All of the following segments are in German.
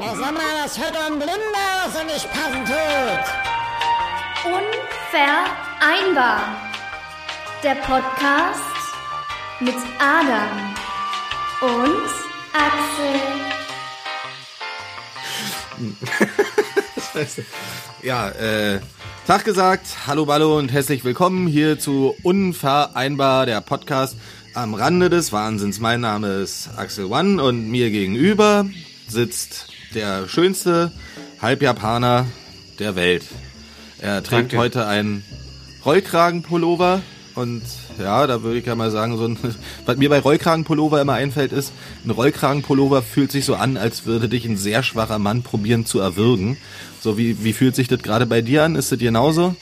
Ja, sag mal, was hört ein Blinder, was er nicht passen tut? Unvereinbar. Der Podcast mit Adam und Axel. Scheiße. Ja, äh, Tag gesagt, hallo Ballo und herzlich willkommen hier zu Unvereinbar, der Podcast am Rande des Wahnsinns. Mein Name ist Axel One und mir gegenüber sitzt der schönste Halbjapaner der Welt. Er trägt Danke. heute einen Rollkragenpullover und ja, da würde ich ja mal sagen, so ein, was mir bei Rollkragenpullover immer einfällt, ist, ein Rollkragenpullover fühlt sich so an, als würde dich ein sehr schwacher Mann probieren zu erwürgen. So wie, wie fühlt sich das gerade bei dir an? Ist das genauso?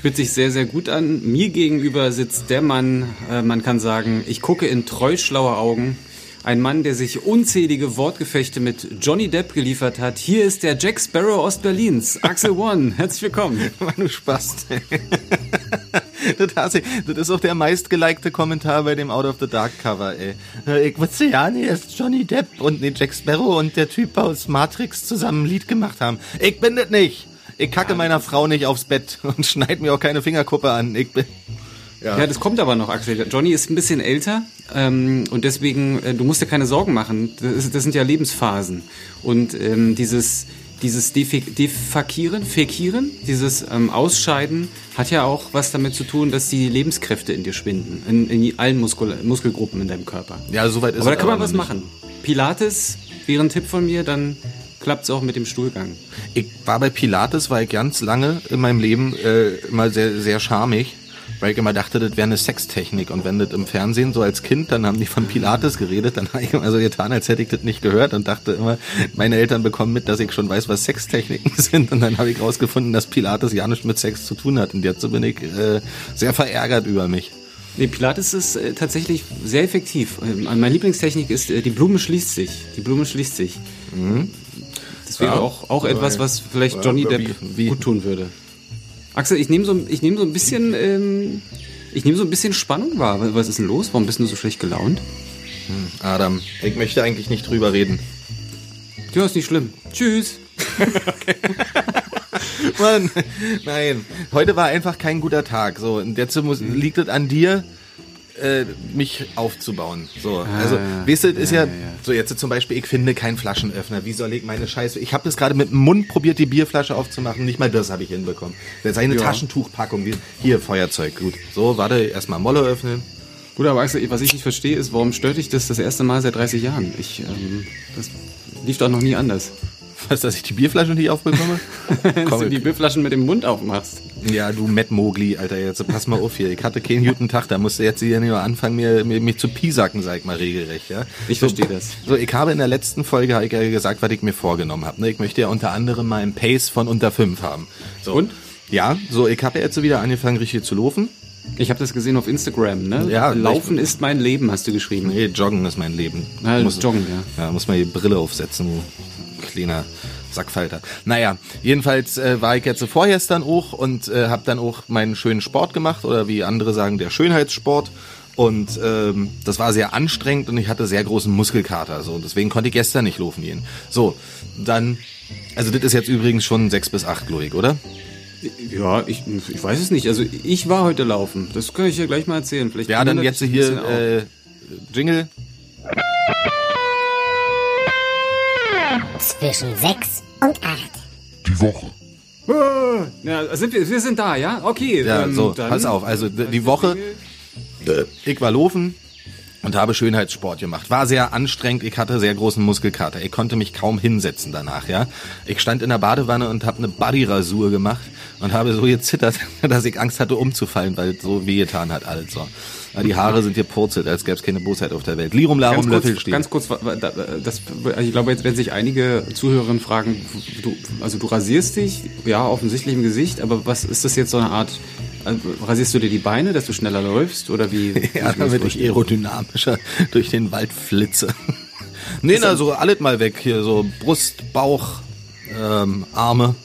Fühlt sich sehr, sehr gut an. Mir gegenüber sitzt der Mann, äh, man kann sagen, ich gucke in treu schlaue Augen. Ein Mann, der sich unzählige Wortgefechte mit Johnny Depp geliefert hat. Hier ist der Jack Sparrow Ostberlins, Axel One. Herzlich willkommen. Mann, du Spast. das, ist auch der meistgelikte Kommentar bei dem Out of the Dark Cover, ey. Äh, Ich wusste ja nicht, dass Johnny Depp und nee, Jack Sparrow und der Typ aus Matrix zusammen ein Lied gemacht haben. Ich bin das nicht. Ich kacke meiner Frau nicht aufs Bett und schneid mir auch keine Fingerkuppe an. Ich bin... Ja, das kommt aber noch, Axel. Johnny ist ein bisschen älter ähm, und deswegen, äh, du musst dir keine Sorgen machen. Das, das sind ja Lebensphasen. Und ähm, dieses, dieses Defakieren, Fekieren, dieses ähm, Ausscheiden hat ja auch was damit zu tun, dass die Lebenskräfte in dir schwinden. In, in allen Muskel Muskelgruppen in deinem Körper. Ja, soweit ist aber da es kann man was nicht. machen. Pilates wäre ein Tipp von mir, dann klappt's auch mit dem Stuhlgang. Ich war bei Pilates, war ich ganz lange in meinem Leben äh, immer sehr, sehr schamig, weil ich immer dachte, das wäre eine Sextechnik. Und wenn das im Fernsehen so als Kind, dann haben die von Pilates geredet, dann habe ich immer so getan, als hätte ich das nicht gehört und dachte immer, meine Eltern bekommen mit, dass ich schon weiß, was Sextechniken sind. Und dann habe ich rausgefunden, dass Pilates ja nichts mit Sex zu tun hat. Und jetzt bin ich äh, sehr verärgert über mich. Nee, Pilates ist äh, tatsächlich sehr effektiv. Ähm, meine Lieblingstechnik ist, äh, die Blume schließt sich. Die Blume schließt sich. Das wäre Ja. auch, auch etwas, was vielleicht Johnny wie- Depp wie- gut tun würde. Axel, ich nehme so, ich nehme so ein bisschen, ähm, ich nehme so ein bisschen Spannung wahr. Was ist denn los? Warum bist du so schlecht gelaunt? Adam, ich möchte eigentlich nicht drüber reden. Ja, ist nicht schlimm. Tschüss. Mann, nein. Heute war einfach kein guter Tag. So, und jetzt muss, liegt es an dir, äh, mich aufzubauen. So, also, weißt du, ist ja, so jetzt zum Beispiel, ich finde keinen Flaschenöffner. Wie soll ich meine Scheiße? Ich habe das gerade mit dem Mund probiert, die Bierflasche aufzumachen. Nicht mal das habe ich hinbekommen. Jetzt eine Ja. Taschentuchpackung. Wie, hier, Feuerzeug. Gut. So, warte, erstmal Molle öffnen. Gut, aber Axel, was ich nicht verstehe, ist, warum stört dich das das erste Mal seit 30 Jahren? Ich, ähm, das lief doch noch nie anders. Was, dass ich die Bierflasche nicht aufbekomme? Dass Komm, du die Bierflaschen mit dem Mund aufmachst. Ja, du Matt Mogli, Alter, jetzt pass mal auf hier. Ich hatte keinen guten Tag, da musste jetzt hier nicht mal anfangen, mir, mir, mich zu piesacken, sag ich mal regelrecht, ja. Ich so, verstehe das. So, ich habe in der letzten Folge ich ja gesagt, was ich mir vorgenommen habe. Ne? Ich möchte ja unter anderem mal einen Pace von unter 5 haben. So. Und? Ja, so, ich habe ja jetzt so wieder angefangen, richtig zu laufen. Ich habe das gesehen auf Instagram, ne? Ja, Laufen ist mein Leben, hast du geschrieben. Nee, Joggen ist mein Leben. Na, muss, Joggen, ja. Ja, muss man die Brille aufsetzen, du kleiner Sackfalter. Naja, jedenfalls äh, war ich jetzt so vorgestern auch und äh, habe dann auch meinen schönen Sport gemacht oder wie andere sagen, der Schönheitssport. Und ähm, das war sehr anstrengend und ich hatte sehr großen Muskelkater. So, deswegen konnte ich gestern nicht laufen gehen. So, dann, also das ist jetzt übrigens schon sechs bis acht, glaube ich, oder? Ja, ich, ich weiß es nicht. Also ich war heute laufen. Das kann ich ja gleich mal erzählen. Vielleicht Ja, dann jetzt hier äh, Jingle. Zwischen sechs und acht. Die Woche. Ja, sind wir, wir sind da, ja? Okay. Ja, ähm, so, dann- pass auf. Also die Woche, äh, ich war laufen und habe Schönheitssport gemacht. War sehr anstrengend, ich hatte sehr großen Muskelkater. Ich konnte mich kaum hinsetzen danach, ja. Ich stand in der Badewanne und habe eine Bodyrasur gemacht und habe so gezittert, dass ich Angst hatte umzufallen, weil es so wehgetan hat alles so. Die Haare sind gepurzelt, als gäbe es keine Bosheit auf der Welt. Lirum Larum Ganz Löffel kurz, steht. ganz kurz, das, also ich glaube, jetzt werden sich einige Zuhörerinnen fragen, du, also du rasierst dich, ja, offensichtlich im Gesicht, aber was ist das jetzt so eine Art, also rasierst du dir die Beine, dass du schneller läufst oder wie? Ja, damit ich aerodynamischer durch den Wald flitze. nee, na, so alles mal weg hier, so Brust, Bauch, ähm, Arme.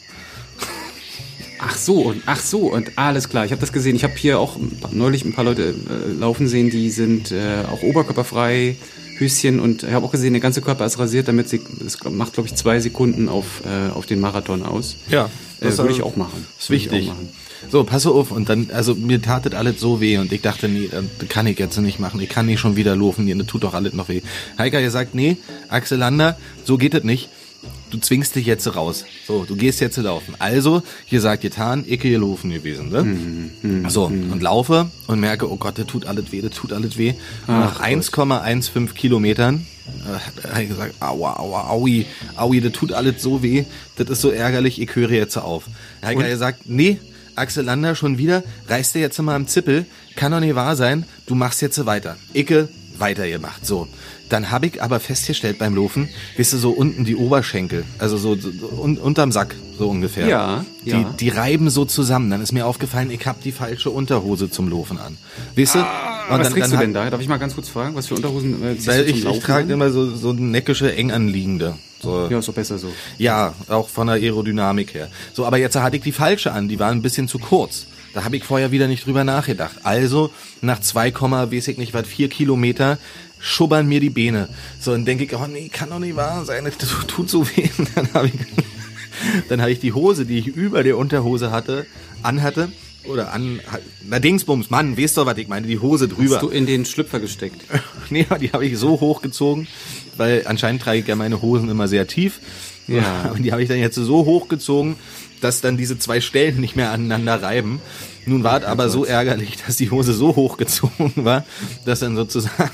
Ach so, und ach so, und alles klar. Ich habe das gesehen. Ich habe hier auch neulich ein paar Leute äh, laufen sehen, die sind äh, auch oberkörperfrei, Höschen und ich habe auch gesehen, der ganze Körper ist rasiert, damit sie, es macht glaube ich zwei Sekunden auf, äh, auf den Marathon aus. Ja, äh, würde ich auch machen. Ist wichtig. machen. So, pass auf. Und dann, also mir tat das alles so weh und ich dachte, nee, das kann ich jetzt nicht machen. Ich kann nicht schon wieder laufen. Nee, das tut doch alles noch weh. Heika, ihr sagt, nee, Axel Lander, so geht das nicht. Du zwingst dich jetzt raus. So, du gehst jetzt laufen. Also, hier sagt getan, ich gehe laufen gewesen, ne? so, und laufe und merke, oh Gott, das tut alles weh, das tut alles weh. Und nach 1,15 Kilometern äh, habe ich gesagt, aua, aua, aui, aui, das tut alles so weh, das ist so ärgerlich, ich höre jetzt auf. Da habe ich gesagt, nee, Axel Lander schon wieder, reißt dir jetzt mal am Zippel, kann doch nicht wahr sein, du machst jetzt weiter. Icke, weitergemacht, so. Dann habe ich aber festgestellt beim Laufen, weißt du, so unten die Oberschenkel, also so, so un, unterm Sack, so ungefähr. Ja, die, ja. Die reiben so zusammen. Dann ist mir aufgefallen, ich habe die falsche Unterhose zum Laufen an. Weißt du? Ah, Was trägst du denn da? Darf ich mal ganz kurz fragen, was für Unterhosen äh, ziehst Weil du zum ich, ich Laufen trage an? immer so, so neckische, eng anliegende. So. Ja, ist doch besser so. Ja, auch von der Aerodynamik her. So, aber jetzt hatte ich die falsche an, die war ein bisschen zu kurz. Da habe ich vorher wieder nicht drüber nachgedacht. Also nach 2, weiß ich nicht was, 4 Kilometer schubbern mir die Beine. So, dann denke ich, oh nee, kann doch nicht wahr sein, das tut so weh. Und dann habe ich, dann habe ich die Hose, die ich über der Unterhose hatte, anhatte, oder an, na Dingsbums, Mann, weißt du, was ich meine, die Hose drüber. Hast du in den Schlüpfer gesteckt? Nee, die habe ich so hochgezogen, weil anscheinend trage ich ja meine Hosen immer sehr tief. Ja. Und die habe ich dann jetzt so hochgezogen, dass dann diese zwei Stellen nicht mehr aneinander reiben. Nun war es aber so ärgerlich, dass die Hose so hochgezogen war, dass dann sozusagen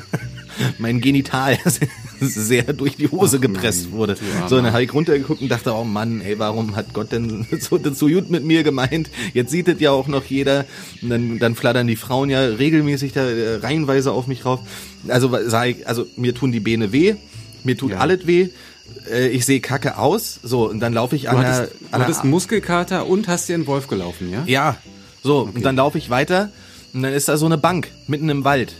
mein Genital sehr durch die Hose gepresst wurde. So, dann habe ich runtergeguckt und dachte, oh Mann, ey, warum hat Gott denn so, so gut mit mir gemeint? Jetzt sieht es ja auch noch jeder. Und dann, dann flattern die Frauen ja regelmäßig da äh, reihenweise auf mich rauf. Also, sag ich, also mir tun die Beine weh, mir tut Ja. alles weh. Äh, Ich sehe kacke aus, so und dann laufe ich Du an der, hattest, du an der hattest Muskelkater und hast dir einen Wolf gelaufen, ja? ja, so, und dann laufe ich weiter und dann ist da so eine Bank mitten im Wald.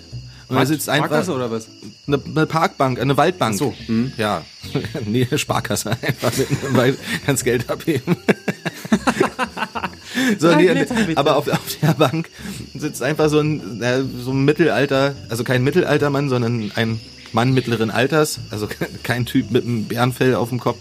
Und da sitzt einfach Sparkasse oder was? eine, eine Parkbank, eine Waldbank. Ach so, hm. Ja, nee, Sparkasse einfach mitten im Wald, kannst Geld abheben. so, nee, bitte. aber auf, auf der Bank sitzt einfach so ein, äh, so ein Mittelalter, also kein Mittelaltermann, sondern ein Mann mittleren Alters, also kein Typ mit einem Bärenfell auf dem Kopf,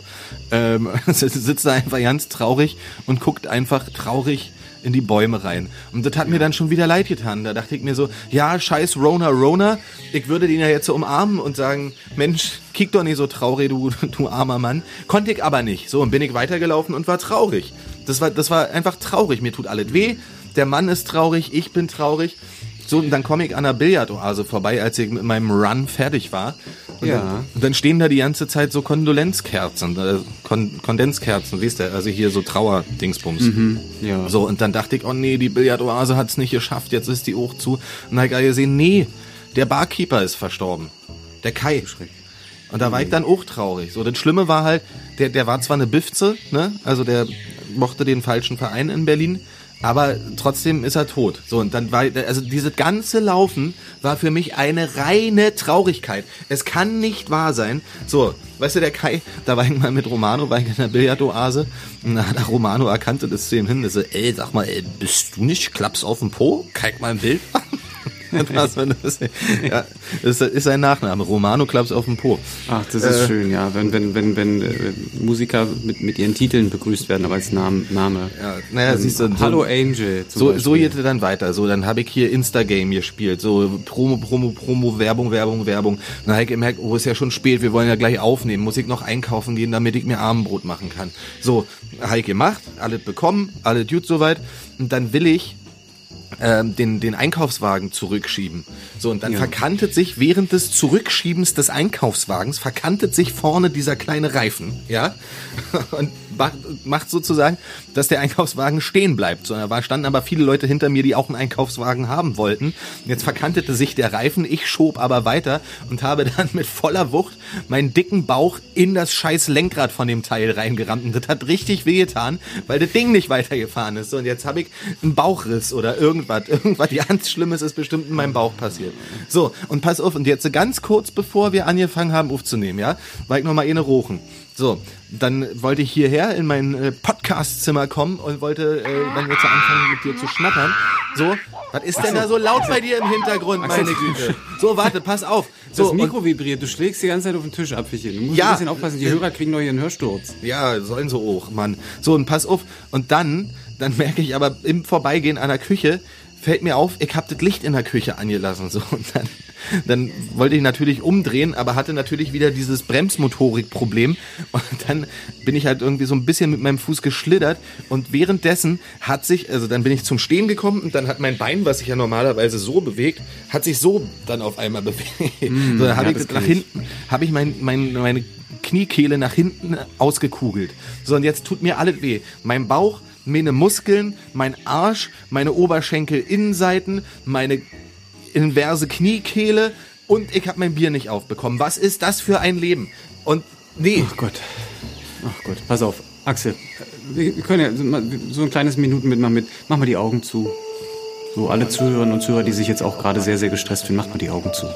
ähm, sitzt da einfach ganz traurig und guckt einfach traurig in die Bäume rein. Und das hat mir dann schon wieder leid getan. Da dachte ich mir so, ja, scheiß Rona Rona, ich würde den ja jetzt so umarmen und sagen, Mensch, kick doch nicht so traurig, du, du armer Mann. Konnte ich aber nicht. So, und bin ich weitergelaufen und war traurig. Das war, das war einfach traurig. Mir tut alles weh. Der Mann ist traurig, ich bin traurig. So, und dann komme ich an der Billardoase vorbei, als ich mit meinem Run fertig war. Und, Ja. dann, und dann stehen da die ganze Zeit so Kondolenzkerzen, äh, Kon Kondenskerzen, weißt du, also hier so Trauerdingsbums. Ja. So, und dann dachte ich, oh nee, die Billardoase hat's nicht geschafft, jetzt ist die auch zu. Und dann hab ich gesehen, nee, der Barkeeper ist verstorben. Der Kai. Und da war ich dann auch traurig. So, das Schlimme war halt, der, der war zwar eine Bifze, ne? Also der mochte den falschen Verein in Berlin, aber trotzdem ist er tot. So, und dann war, also dieses ganze Laufen war für mich eine reine Traurigkeit. Es kann nicht wahr sein. So, weißt du, der Kai, da war ich mal mit Romano, war ich in der Billardoase, und da hat Romano erkannt und ist zu ihm hin, und so, ey, sag mal, ey, bist du nicht Klaps auf dem Po? Kalk mal ein Bild. das ist- ja, das ist sein Nachname. Romano Klaps auf dem Po. Ach, das ist Äh, schön, ja. Wenn, wenn, wenn, wenn äh, Musiker mit, mit ihren Titeln begrüßt werden, aber als Name. Name. Ja, naja, siehst du, so- Hallo Angel. So, Beispiel. so geht es dann weiter. So, dann habe ich hier Instagame gespielt. So Promo, Promo, Promo, Werbung, Werbung, Werbung. Dann habe ich gemerkt, oh, ist ja schon spät, wir wollen ja gleich aufnehmen. Muss ich noch einkaufen gehen, damit ich mir Abendbrot machen kann. So, habe ich gemacht, alles bekommen, alles gut soweit. Und dann will ich ähm, den, den Einkaufswagen zurückschieben. So, und dann Ja. verkantet sich während des Zurückschiebens des Einkaufswagens, verkantet sich vorne dieser kleine Reifen, ja, und macht, sozusagen, dass der Einkaufswagen stehen bleibt. So, da standen aber viele Leute hinter mir, die auch einen Einkaufswagen haben wollten. Jetzt verkantete sich der Reifen, ich schob aber weiter und habe dann mit voller Wucht meinen dicken Bauch in das scheiß Lenkrad von dem Teil reingerammt. Und das hat richtig wehgetan, weil das Ding nicht weitergefahren ist. So, und jetzt habe ich einen Bauchriss oder irgendwas. Irgendwas ganz Schlimmes ist bestimmt in meinem Bauch passiert. So, und pass auf, und jetzt ganz kurz bevor wir angefangen haben aufzunehmen, ja, war ich noch mal eine rochen. So, dann wollte ich hierher in mein äh, Podcast-Zimmer kommen und wollte äh, dann jetzt anfangen mit dir zu schnattern. So, was ist denn da so laut bei dir im Hintergrund, meine Güte? So, warte, pass auf. So, das Mikro vibriert, du schlägst die ganze Zeit auf den Tisch, Apfelchen. Du musst Ja. ein bisschen aufpassen, die Hörer kriegen doch hier einen Hörsturz. Ja, sollen so hoch, Mann. So, und pass auf. Und dann, dann merke ich aber im Vorbeigehen an der Küche, fällt mir auf, ich hab das Licht in der Küche angelassen. So, und dann, dann wollte ich natürlich umdrehen, aber hatte natürlich wieder dieses Bremsmotorik-Problem. Und dann bin ich halt irgendwie so ein bisschen mit meinem Fuß geschlittert. Und währenddessen hat sich, also dann bin ich zum Stehen gekommen und dann hat mein Bein, was sich ja normalerweise so bewegt, hat sich so dann auf einmal bewegt. so, dann habe ja, ich nach hinten, habe ich mein, mein, meine Kniekehle nach hinten ausgekugelt. So, und jetzt tut mir alles weh. Mein Bauch, meine Muskeln, mein Arsch, meine Oberschenkel, Innenseiten, meine inverse Kniekehle und ich habe mein Bier nicht aufbekommen. Was ist das für ein Leben? Und nee, Ach Gott. Ach Gott, pass auf. Axel, wir können ja so ein kleines Minuten mitmachen mit. Mach mal die Augen zu. So, alle Zuhörerinnen und Zuhörer, die sich jetzt auch gerade sehr, sehr gestresst fühlen, macht mal die Augen zu.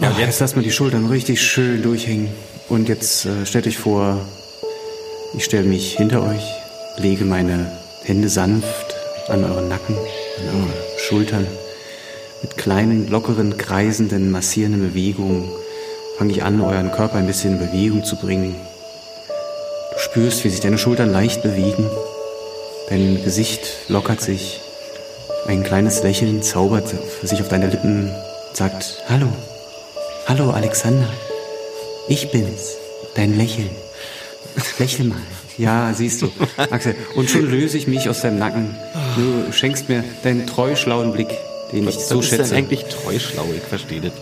Ja, jetzt lasst mal die Schultern richtig schön durchhängen. Und jetzt äh, stellt euch vor, ich stelle mich hinter euch, lege meine Hände sanft an euren Nacken, an eure Schultern. Mit kleinen, lockeren, kreisenden, massierenden Bewegungen fange ich an, euren Körper ein bisschen in Bewegung zu bringen. Du spürst, wie sich deine Schultern leicht bewegen. Dein Gesicht lockert sich. Ein kleines Lächeln zaubert sich auf deine Lippen, sagt Hallo. Hallo, Alexander. Ich bin's. Dein Lächeln. Lächel mal. Ja, siehst du, Axel. Und schon löse ich mich aus deinem Nacken. Du schenkst mir deinen treu schlauen Blick, den ich was so ist schätze. denn eigentlich treu schlau? Ich verstehe das.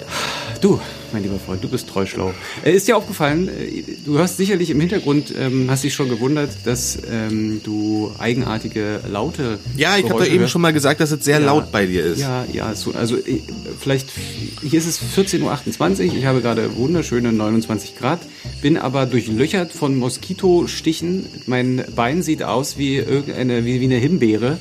Du, mein lieber Freund, du bist treu schlau. Äh, ist dir aufgefallen, äh, du hast sicherlich im Hintergrund, ähm, hast dich schon gewundert, dass ähm, du eigenartige Laute Ja, ich habe doch eben schon mal gesagt, dass es sehr Ja. laut bei dir ist. Ja, ja, so, also äh, vielleicht, hier ist es 14.28 Uhr, ich habe gerade wunderschöne 29 Grad, bin aber durchlöchert von Moskitostichen. Mein Bein sieht aus wie irgendeine, wie, wie eine Himbeere.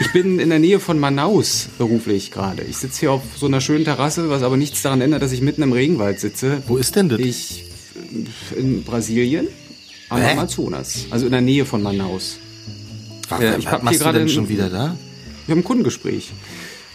Ich bin in der Nähe von Manaus beruflich gerade. Ich sitze hier auf so einer schönen Terrasse, was aber nichts daran ändert, dass ich mitten im Regenwald sitze. Wo ist denn das? Ich in Brasilien, am Hä? Amazonas, also in der Nähe von Manaus. Was, Ja, ich was machst du denn schon wieder da? Wir haben ein Kundengespräch.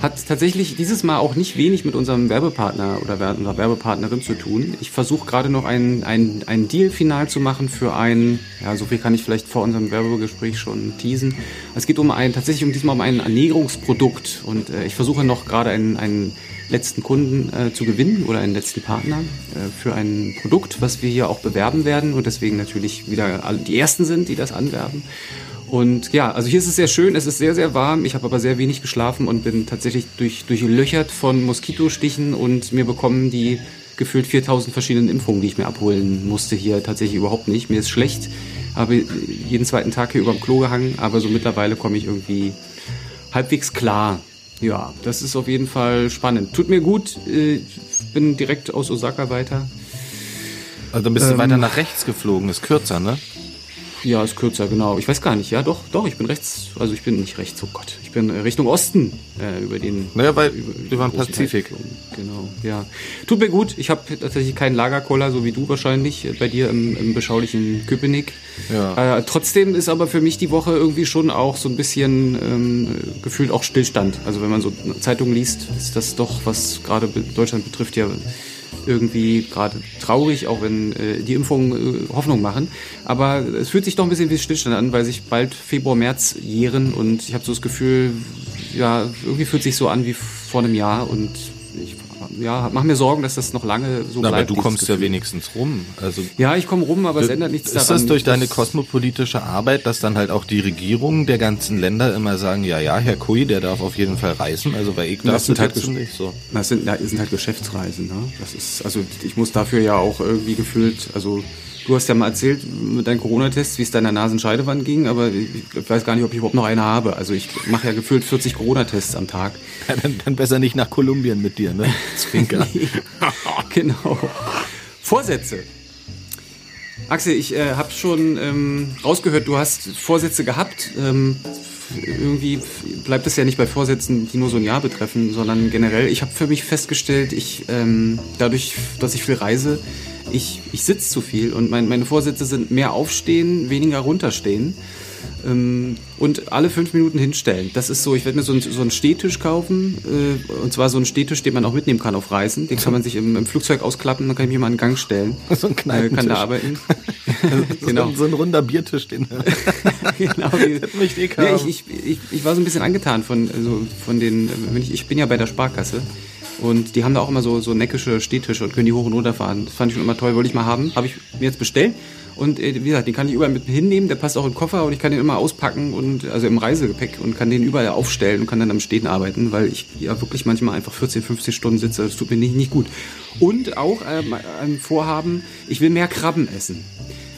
Hat tatsächlich dieses Mal auch nicht wenig mit unserem Werbepartner oder unserer Werbepartnerin zu tun. Ich versuche gerade noch ein, ein, Deal final zu machen für ein, ja, so viel kann ich vielleicht vor unserem Werbegespräch schon teasen. Es geht um ein, tatsächlich um diesmal um ein Ernährungsprodukt und äh, ich versuche noch gerade einen, einen letzten Kunden äh, zu gewinnen oder einen letzten Partner äh, für ein Produkt, was wir hier auch bewerben werden und deswegen natürlich wieder die ersten sind, die das anwerben. Und ja, also hier ist es sehr schön, es ist sehr, sehr warm. Ich habe aber sehr wenig geschlafen und bin tatsächlich durch, durchlöchert von Moskitostichen und mir bekommen die gefühlt 4000 verschiedenen Impfungen, die ich mir abholen musste, hier tatsächlich überhaupt nicht. Mir ist schlecht, habe jeden zweiten Tag hier über dem Klo gehangen, aber so mittlerweile komme ich irgendwie halbwegs klar. Ja, das ist auf jeden Fall spannend. Tut mir gut, äh, bin direkt aus Osaka weiter. Also dann bist Ähm, weiter nach rechts geflogen, ist kürzer, ne? Ja, ist kürzer, genau. Ich weiß gar nicht, ja, doch, doch, ich bin rechts, also ich bin nicht rechts, oh Gott, ich bin äh, Richtung Osten über, äh, über den Naja, weil über, über den Pazifik. Genau, ja. Tut mir gut, ich habe tatsächlich keinen Lagerkoller, so wie du wahrscheinlich, äh, bei dir im, im beschaulichen Köpenick. Ja. Äh, trotzdem ist aber für mich die Woche irgendwie schon auch so ein bisschen ähm, gefühlt auch Stillstand. Also wenn man so Zeitungen liest, ist das doch, was gerade Deutschland betrifft, ja irgendwie gerade traurig, auch wenn äh, die Impfungen äh, Hoffnung machen. Aber es fühlt sich doch ein bisschen wie Stillstand an, weil sich bald Februar, März jähren und ich habe so das Gefühl, ja, irgendwie fühlt sich so an wie vor einem Jahr und ja, mache mir Sorgen, dass das noch lange so Na, bleibt. aber du kommst ja Gefühl. wenigstens rum. Also Ja, ich komme rum, aber es ändert nichts ist daran. das durch deine kosmopolitische Arbeit, dass dann halt auch die Regierungen der ganzen Länder immer sagen, ja, ja, Herr Kui, der darf auf jeden Fall reisen, also weil ich darf Das sind halt nicht so. Das sind, das sind halt Geschäftsreisen, ne? Das ist, also ich muss dafür ja auch irgendwie gefühlt, also du hast ja mal erzählt mit deinen Corona-Tests, wie es deiner Nasenscheidewand ging, aber ich weiß gar nicht, ob ich überhaupt noch eine habe. Also ich mache ja gefühlt 40 Corona-Tests am Tag. Ja, dann, dann besser nicht nach Kolumbien mit dir, ne? Zwinker. genau. Vorsätze. Axel, ich äh, habe schon ähm, rausgehört, du hast Vorsätze gehabt. Ähm, irgendwie bleibt es ja nicht bei Vorsätzen, die nur so ein Jahr betreffen, sondern generell. Ich habe für mich festgestellt, ich ähm, dadurch, dass ich viel reise, ich, ich sitze zu viel und mein, meine Vorsätze sind mehr aufstehen, weniger runterstehen. Ähm, und alle fünf Minuten hinstellen. Das ist so, ich werde mir so, ein, so einen Stehtisch kaufen, äh, und zwar so einen Stehtisch, den man auch mitnehmen kann auf Reisen. Den kann man sich im, im Flugzeug ausklappen, dann kann ich mich mal in Gang stellen. So ein äh, Kneipentisch. Kann da arbeiten. genau. So, ein runder Biertisch, den genau. Das möchte ich haben. ich, ich, ich, ich war so ein bisschen angetan von, also von den, wenn ich, ich bin ja bei der Sparkasse und die haben da auch immer so, so neckische Stehtische und können die hoch und runter fahren. Das fand ich schon immer toll, wollte ich mal haben. Habe ich mir jetzt bestellt. Und äh, wie gesagt, den kann ich überall mit hinnehmen, der passt auch im Koffer und ich kann den immer auspacken und also im Reisegepäck und kann den überall aufstellen und kann dann am Stehen arbeiten, weil ich ja wirklich manchmal einfach 14, 15 Stunden sitze. Das tut mir nicht, nicht gut. Und auch ähm, ein Vorhaben, ich will mehr Krabben essen.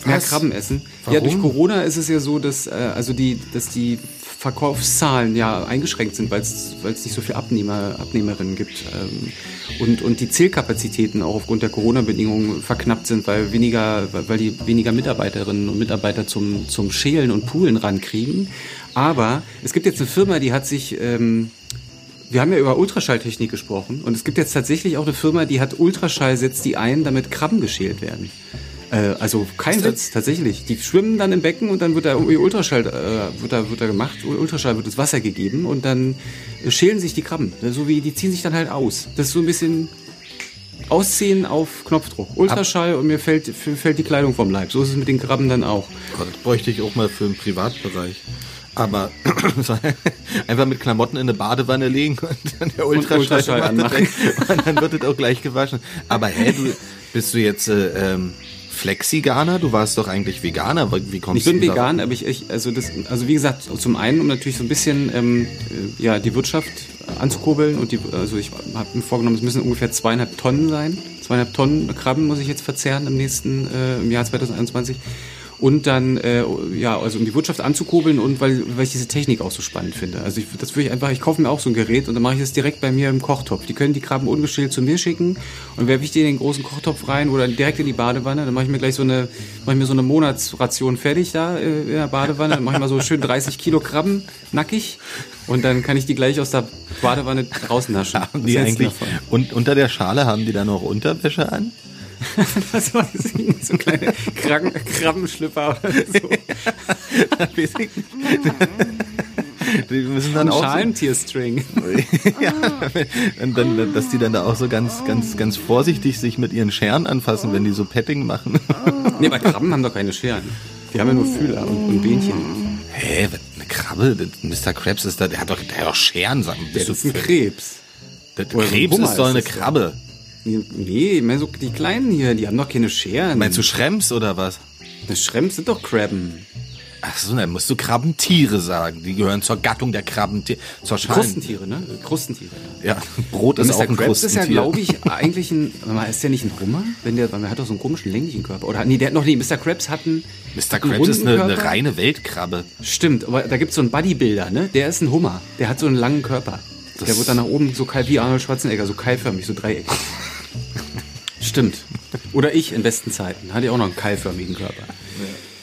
Mehr Was? Krabben essen. Ja, Warum? durch Corona ist es ja so, dass äh, also die, dass die Verkaufszahlen ja eingeschränkt sind, weil es nicht so viele Abnehmer, Abnehmerinnen gibt. Ähm, und, und die Zählkapazitäten auch aufgrund der Corona-Bedingungen verknappt sind, weil weniger, weil die weniger Mitarbeiterinnen und Mitarbeiter zum, zum Schälen und Poolen rankriegen. Aber es gibt jetzt eine Firma, die hat sich ähm, wir haben ja über Ultraschalltechnik gesprochen und es gibt jetzt tatsächlich auch eine Firma, die hat Ultraschall, setzt die ein, damit Krabben geschält werden. Äh, also kein Witz, tatsächlich. Die schwimmen dann im Becken und dann wird da irgendwie Ultraschall, äh, wird da, wird da gemacht, Ultraschall wird ins Wasser gegeben und dann schälen sich die Krabben. So wie, die ziehen sich dann halt aus. Das ist so ein bisschen Ausziehen auf Knopfdruck. Ultraschall und mir fällt, fällt die Kleidung vom Leib. So ist es mit den Krabben dann auch. Das bräuchte ich auch mal für den Privatbereich. Aber einfach mit Klamotten in eine Badewanne legen und dann der Ultraschall, Ultraschall anmachen. Und dann wird es auch gleich gewaschen. Aber hä, du, bist du jetzt äh, ähm, Flexiganer? Du warst doch eigentlich Veganer. Wie kommst Ich bin du vegan, aber ich, ich also das, also wie gesagt, zum einen, um natürlich so ein bisschen ähm, äh, ja die Wirtschaft anzukurbeln und die, also ich habe mir vorgenommen, es müssen ungefähr zweieinhalb Tonnen sein. Zweieinhalb Tonnen Krabben muss ich jetzt verzehren im nächsten äh, im Jahr 2021. Und dann, äh, ja, also um die Wirtschaft anzukurbeln und weil, weil ich diese Technik auch so spannend finde. Also ich, das würde ich einfach, ich kaufe mir auch so ein Gerät und dann mache ich das direkt bei mir im Kochtopf. Die können die Krabben ungeschält zu mir schicken und werfe ich die in den großen Kochtopf rein oder direkt in die Badewanne. Dann mache ich mir gleich so eine, mache ich mir so eine Monatsration fertig da äh, in der Badewanne. Dann mache ich mal so schön 30 Kilo Krabben nackig und dann kann ich die gleich aus der Badewanne rausnaschen. Haben Was die eigentlich, und unter der Schale haben die da noch Unterwäsche an? Das nicht, so kleine Krabben, Krabbenschlüpper oder so. Die müssen dann Ein auch Schalentierstring. ja, und dann, dass die dann da auch so ganz, ganz, ganz vorsichtig sich mit ihren Scheren anfassen, wenn die so Petting machen. Nee, aber Krabben haben doch keine Scheren. Die haben ja nur Fühler und, und Bähnchen. Hä, was, eine Krabbe? Mr. Krabs ist da, der hat doch, der hat doch Scheren, sagen. Bist Das ist du ein Krebs. Der oder so ein Krebs ist doch eine. Krabbe. Nee, ich meine so die Kleinen hier, die haben doch keine Scheren. Meinst du Schrems oder was? Das Schrems sind doch Krabben. Ach so, dann musst du Krabbentiere sagen. Die gehören zur Gattung der Krabbentiere, zur Schalen. Krustentiere, ne? Krustentiere. Ja, Brot ist Mr. auch ein Krabs ist ja, Krustentier. glaube ich, eigentlich ein. Mal, ist der nicht ein Hummer? Wenn der, weil er hat doch so einen komischen länglichen Körper. Oder nee, der hat noch nie. Mr. Krabs hat einen. Mr. Krabs ist eine, eine reine Weltkrabbe. Stimmt, aber da gibt's so einen Bodybuilder, ne? Der ist ein Hummer. Der hat so einen langen Körper. Das- der wird dann nach oben so keil wie Arnold Schwarzenegger, so keilförmig, so dreieckig. Stimmt. Oder ich in besten Zeiten. Hatte ich auch noch einen keilförmigen Körper.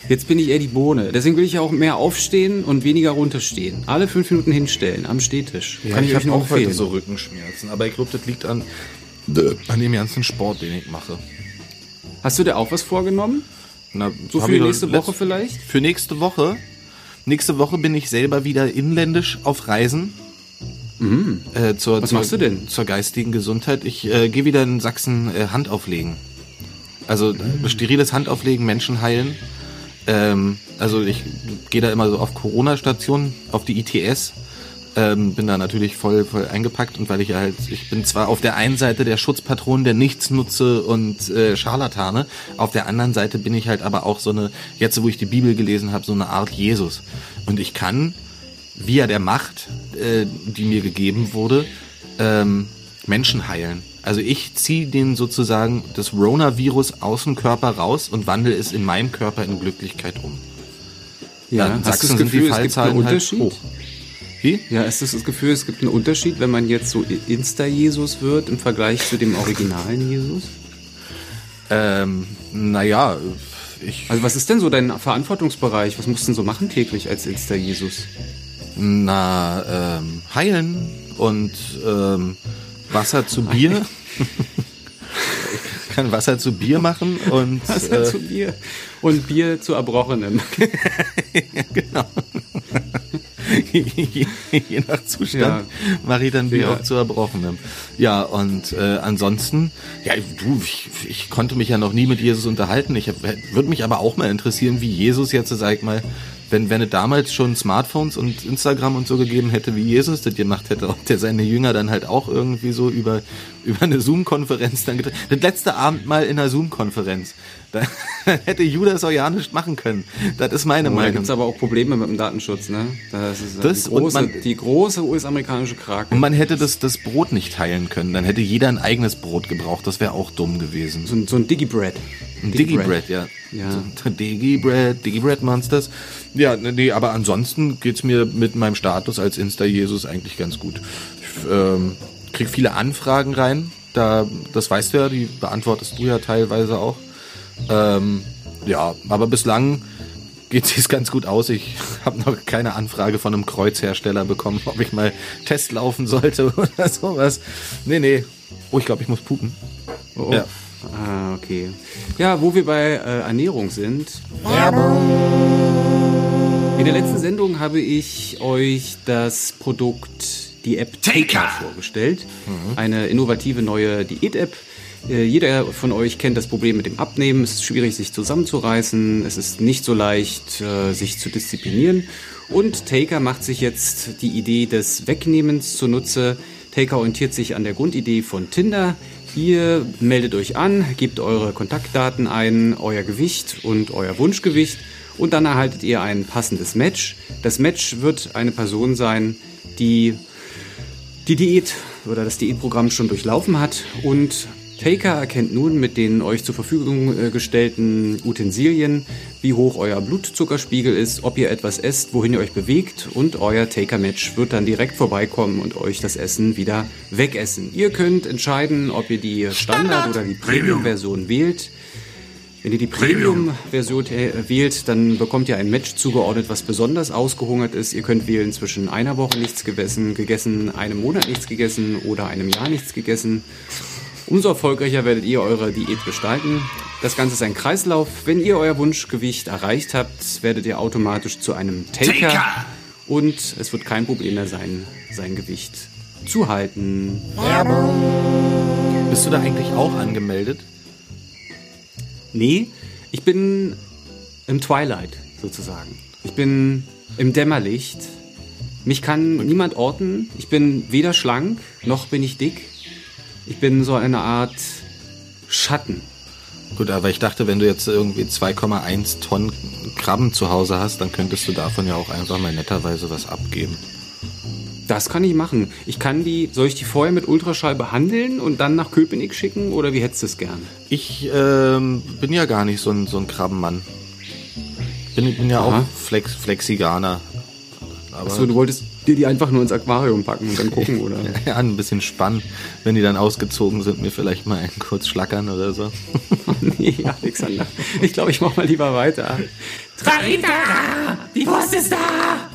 Jetzt bin ich eher die Bohne. Deswegen will ich ja auch mehr aufstehen und weniger runterstehen. Alle fünf Minuten hinstellen am Stehtisch. Kann ich, euch nur empfehlen. so Rückenschmerzen. Aber ich glaube, das liegt an, an dem ganzen Sport, den ich mache. Hast du dir auch was vorgenommen? Na, So für ich nächste Woche vielleicht? Für nächste Woche. Nächste Woche bin ich selber wieder inländisch auf Reisen. Äh, zur, Mhm. Was zur, machst du denn? Zur geistigen Gesundheit. Ich äh, gehe wieder in Sachsen äh, Hand auflegen. Also Mhm. steriles Handauflegen, Menschen heilen. Ähm, also ich gehe da immer so auf Corona-Stationen, auf die ITS. Ähm, bin da natürlich voll, voll eingepackt und weil ich ja halt, ich bin zwar auf der einen Seite der Schutzpatron der Nichtsnutze und äh, Scharlatane, auf der anderen Seite bin ich halt aber auch so eine, jetzt wo ich die Bibel gelesen habe, so eine Art Jesus. Und ich kann via der Macht, äh, die mir gegeben wurde, ähm, Menschen heilen. Also ich ziehe den sozusagen das Rona-Virus aus dem Körper raus und wandle es in meinem Körper in Glücklichkeit um. Ja, in hast du Sachsen das sind die Gefühl, es gibt einen halt Unterschied? hoch. Wie? Ja, ist das das Gefühl, es gibt einen Unterschied, wenn man jetzt so Insta-Jesus wird im Vergleich zu dem originalen Jesus? Ähm, naja, ich, Also was ist denn so dein Verantwortungsbereich? Was musst du denn so machen täglich als Insta-Jesus? Na, ähm, heilen und ähm, Wasser zu Bier. ich kann Wasser zu Bier machen und Wasser äh, zu Bier und Bier zu Erbrochenem. genau. je, nach Zustand Ja. mache ich dann Bier Ja. auch zu Erbrochenem. Ja, und äh, ansonsten, ja, du, ich, ich konnte mich ja noch nie mit Jesus unterhalten. Ich würde mich aber auch mal interessieren, wie Jesus jetzt, sag ich mal, wenn, wenn es damals schon Smartphones und Instagram und so gegeben hätte, wie Jesus das gemacht hätte, ob der seine Jünger dann halt auch irgendwie so über, über eine Zoom-Konferenz dann getroffen. Das letzte Abend mal in einer Zoom-Konferenz. Da hätte Judas auch ja nicht machen können. Das ist meine Da Meinung. gibt es aber auch Probleme mit dem Datenschutz, ne? Das ist Das die, große, man- die große US-amerikanische Krake. Und man hätte das, das Brot nicht teilen können. Dann hätte jeder ein eigenes Brot gebraucht. Das wäre auch dumm gewesen. So ein, so ein Digibread. Ein Digibread, ja. Ja. So, Digibread, Digibread Monsters. Ja, ne, nee, aber ansonsten geht's mir mit meinem Status als Insta-Jesus eigentlich ganz gut. Ich ähm, krieg viele Anfragen rein. Da, das weißt du ja, die beantwortest du ja teilweise auch. Ähm, ja, aber bislang geht es ganz gut aus. Ich habe noch keine Anfrage von einem Kreuzhersteller bekommen, ob ich mal Test laufen sollte oder sowas. Nee, nee. Oh, ich glaube, ich muss pupen. Oh, oh. Ja. Ah, okay. Ja, wo wir bei äh, Ernährung sind. In der letzten Sendung habe ich euch das Produkt, die App Taker vorgestellt. Eine innovative neue Diät-App. Äh, Jeder von euch kennt das Problem mit dem Abnehmen. Es ist schwierig, sich zusammenzureißen. Es ist nicht so leicht, äh, sich zu disziplinieren. Und Taker macht sich jetzt die Idee des Wegnehmens zunutze. Taker orientiert sich an der Grundidee von Tinder. Ihr meldet euch an, gebt eure Kontaktdaten ein, euer Gewicht und euer Wunschgewicht und dann erhaltet ihr ein passendes Match. Das Match wird eine Person sein, die die Diät oder das Diätprogramm schon durchlaufen hat und Taker erkennt nun mit den euch zur Verfügung äh, gestellten Utensilien, wie hoch euer Blutzuckerspiegel ist, ob ihr etwas esst, wohin ihr euch bewegt und euer Taker-Match wird dann direkt vorbeikommen und euch das Essen wieder wegessen. Ihr könnt entscheiden, ob ihr die Standard- oder die Premium-Version wählt. Wenn ihr die Premium-Version äh, wählt, dann bekommt ihr ein Match zugeordnet, was besonders ausgehungert ist. Ihr könnt wählen zwischen einer Woche nichts gegessen, gegessen, einem Monat nichts gegessen oder einem Jahr nichts gegessen. Umso erfolgreicher werdet ihr eure Diät gestalten. Das Ganze ist ein Kreislauf. Wenn ihr euer Wunschgewicht erreicht habt, werdet ihr automatisch zu einem Taker. Und es wird kein Problem mehr sein, sein Gewicht zu halten. Bist du da eigentlich auch angemeldet? Nee, ich bin im Twilight sozusagen. Ich bin im Dämmerlicht. Mich kann niemand orten. Ich bin weder schlank noch bin ich dick. Ich bin so eine Art Schatten. Gut, aber ich dachte, wenn du jetzt irgendwie 2,1 Tonnen Krabben zu Hause hast, dann könntest du davon ja auch einfach mal netterweise was abgeben. Das kann ich machen. Ich kann die, soll ich die vorher mit Ultraschall behandeln und dann nach Köpenick schicken oder wie hättest du es gern? Ich ähm, bin ja gar nicht so ein, so ein Krabbenmann. Bin, bin ja Aha. auch Flex, Flexiganer. Aber Achso, du wolltest dir die einfach nur ins Aquarium packen und dann gucken, oder? ja, ein bisschen spannend, wenn die dann ausgezogen sind, mir vielleicht mal einen kurz schlackern oder so. nee, Alexander. Ich glaube, ich mach mal lieber weiter. Trarita! Die Post ist da!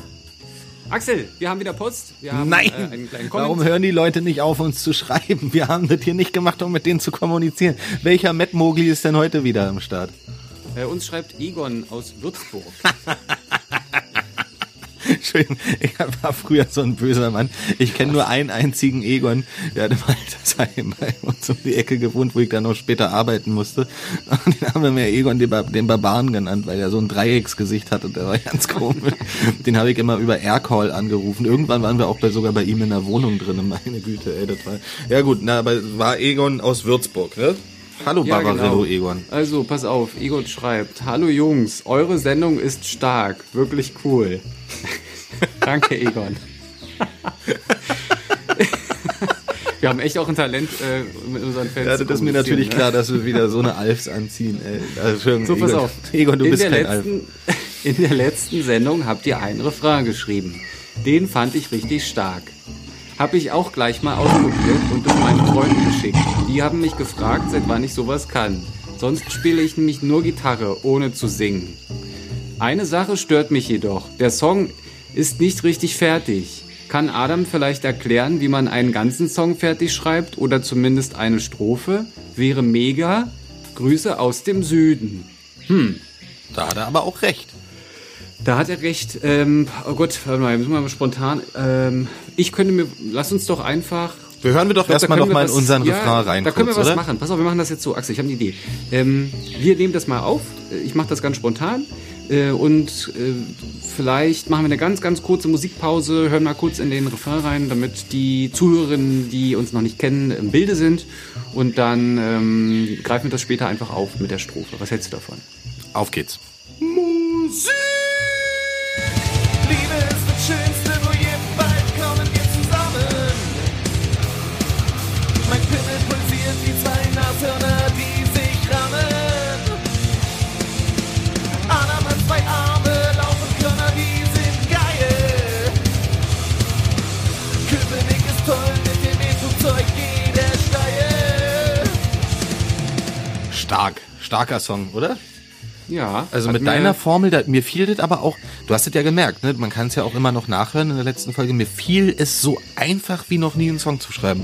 Axel, wir haben wieder Post. Wir haben Nein! Äh, einen kleinen Warum Comment. hören die Leute nicht auf, uns zu schreiben? Wir haben das hier nicht gemacht, um mit denen zu kommunizieren. Welcher Matt Mogli ist denn heute wieder am Start? Äh, uns schreibt Egon aus Würzburg. Entschuldigung, ich war früher so ein böser Mann. Ich kenne nur einen einzigen Egon, der hat im Altersheim bei uns um die Ecke gewohnt, wo ich dann noch später arbeiten musste. Und den haben wir mir Egon den, Bar den Barbaren genannt, weil er so ein Dreiecksgesicht hatte. Der war ganz komisch. Den habe ich immer über Aircall angerufen. Irgendwann waren wir auch bei, sogar bei ihm in der Wohnung drin. Meine Güte, ey, das war... Ja gut, na, aber war Egon aus Würzburg, ne? Hallo Ja, Barbarello, genau. Egon. Also, pass auf, Egon schreibt, Hallo Jungs, eure Sendung ist stark, wirklich cool. Danke, Egon. Wir haben echt auch ein Talent äh, mit unseren Fans. Ja, das ist mir natürlich ne? klar, dass wir wieder so eine Alfs anziehen. Ey. Also, So, pass Egon, auf. Egon, du in bist der kein Alf. letzten, In der letzten Sendung habt ihr einen Refrain geschrieben. Den fand ich richtig stark. Hab ich auch gleich mal ausprobiert und es meinen Freunden geschickt. Die haben mich gefragt, seit wann ich sowas kann. Sonst spiele ich nämlich nur Gitarre, ohne zu singen. Eine Sache stört mich jedoch. Der Song ist nicht richtig fertig. Kann Adam vielleicht erklären, wie man einen ganzen Song fertig schreibt oder zumindest eine Strophe? wäre mega. Grüße aus dem Süden. Da hat er aber auch recht. Da hat er recht. Ähm, oh Gott, warte mal, müssen wir mal spontan. Ähm, ich könnte mir, lass uns doch einfach. Wir hören wir doch erstmal können noch wir mal in unseren ja, Refrain rein. Da können kurz, wir was oder? machen. Pass auf, wir machen das jetzt so. Axel, ich habe eine Idee. Ähm, wir nehmen das mal auf. Ich mache das ganz spontan. Äh, und äh, vielleicht machen wir eine ganz, ganz kurze Musikpause, hören mal kurz in den Refrain rein, damit die Zuhörerinnen, die uns noch nicht kennen, im Bilde sind. Und dann ähm, greifen wir das später einfach auf mit der Strophe. Was hältst du davon? Auf geht's. Liebe Starker Song, oder? Ja. Also mit deiner Formel, da, mir fiel das aber auch, du hast es ja gemerkt, ne? man kann es ja auch immer noch nachhören in der letzten Folge, mir fiel es so einfach wie noch nie einen Song zu schreiben.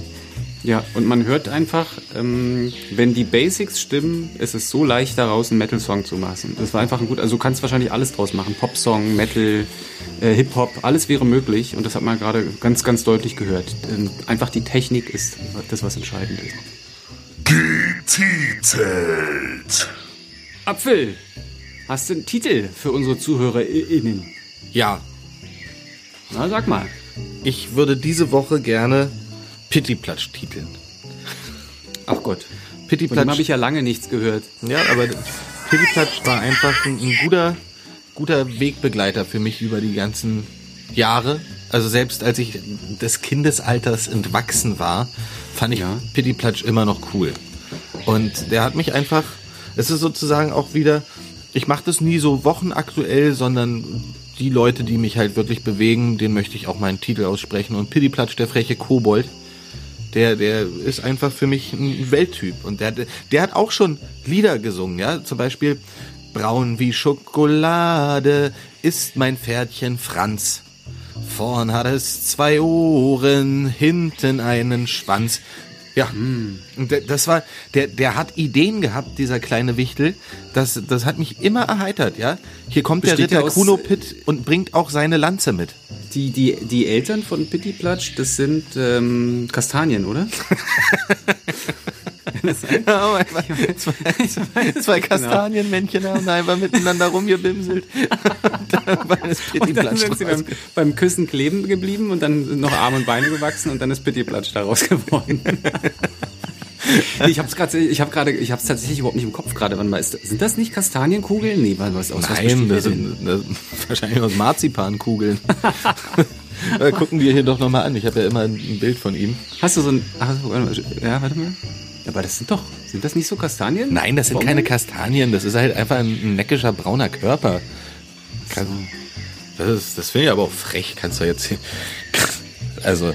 Ja, und man hört einfach, ähm, wenn die Basics stimmen, ist es so leicht daraus einen Metal-Song zu machen. Das war einfach ein gut, also du kannst wahrscheinlich alles draus machen. Popsong, Metal, äh, Hip-Hop, alles wäre möglich und das hat man gerade ganz, ganz deutlich gehört. Ähm, einfach die Technik ist das, was entscheidend ist. Getitelt. Apfel, hast du einen Titel für unsere ZuhörerInnen? Ja, Na, sag mal. ich würde diese Woche gerne Pittiplatsch titeln. Ach Gott. Von dem Pittiplatsch, habe ich ja lange nichts gehört. ja, aber Pittiplatsch war einfach ein, ein guter, guter Wegbegleiter für mich über die ganzen Jahre. Also selbst als ich des Kindesalters entwachsen war, fand ich Ja. Pittiplatsch immer noch cool. Und der hat mich einfach, es ist sozusagen auch wieder, ich mache das nie so wochenaktuell, sondern die Leute, die mich halt wirklich bewegen, denen möchte ich auch meinen Titel aussprechen. Und Pittiplatsch, der freche Kobold, der, der ist einfach für mich ein Welttyp. Und der, der hat auch schon Lieder gesungen, ja. Zum Beispiel Braun wie Schokolade ist mein Pferdchen Franz. Vorn hat es zwei Ohren, hinten einen Schwanz. Ja, und der- das war, der, der hat Ideen gehabt, dieser kleine Wichtel. Das, das hat mich immer erheitert, ja. Hier kommt Besteht der Ritter aus- Kuno Pitt und bringt auch seine Lanze mit. Die, die, die Eltern von Pitti Platsch, das sind ähm, Kastanien, oder? zwei, zwei Kastanienmännchen haben einfach miteinander rumgebimselt. Und dann das Und dann Pittiplatsch sind sie beim, beim Küssen kleben geblieben und dann noch Arme und Beine gewachsen und dann ist Pitti Platsch daraus geworden. ich habe es gerade, ich habe gerade, ich habe es tatsächlich überhaupt nicht im Kopf gerade. Wann mal ist, sind das nicht Kastanienkugeln? Nee, was, aus Nein, das sind das wahrscheinlich aus Marzipankugeln. Äh, Gucken wir hier doch nochmal an. Ich habe ja immer ein Bild von ihm. Hast du so ein, ach, ja, warte mal. Aber das sind doch, sind das nicht so Kastanien? Nein, das sind Warum keine? Kastanien. Das ist halt einfach ein, neckischer brauner Körper. Kann, das ist, das finde ich aber auch frech. Kannst du jetzt hier. Also,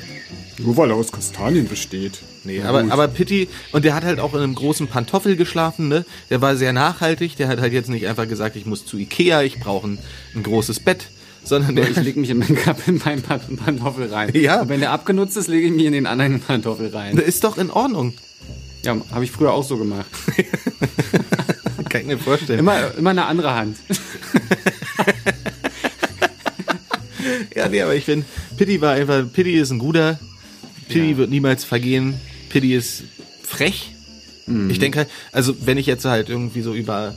Nur weil er aus Kastanien besteht. Nee, aber, aber Pitti, und der hat halt auch in einem großen Pantoffel geschlafen, ne? Der war sehr nachhaltig, der hat halt jetzt nicht einfach gesagt, ich muss zu Ikea, ich brauche ein, ein großes Bett, sondern der, Ich lege mich in meinen, Kap- in meinen Pan- Pantoffel rein. Ja. Und wenn der abgenutzt ist, lege ich mich in den anderen Pantoffel rein. der ist doch in Ordnung. Ja, habe ich früher auch so gemacht. Kann ich mir vorstellen. Immer, immer eine andere Hand. Ja, nee, aber ich finde, Pitti war einfach, Pitti ist ein guter, Pitti Ja. wird niemals vergehen, Pitti ist frech. Mhm. Ich denke, also wenn ich jetzt halt irgendwie so über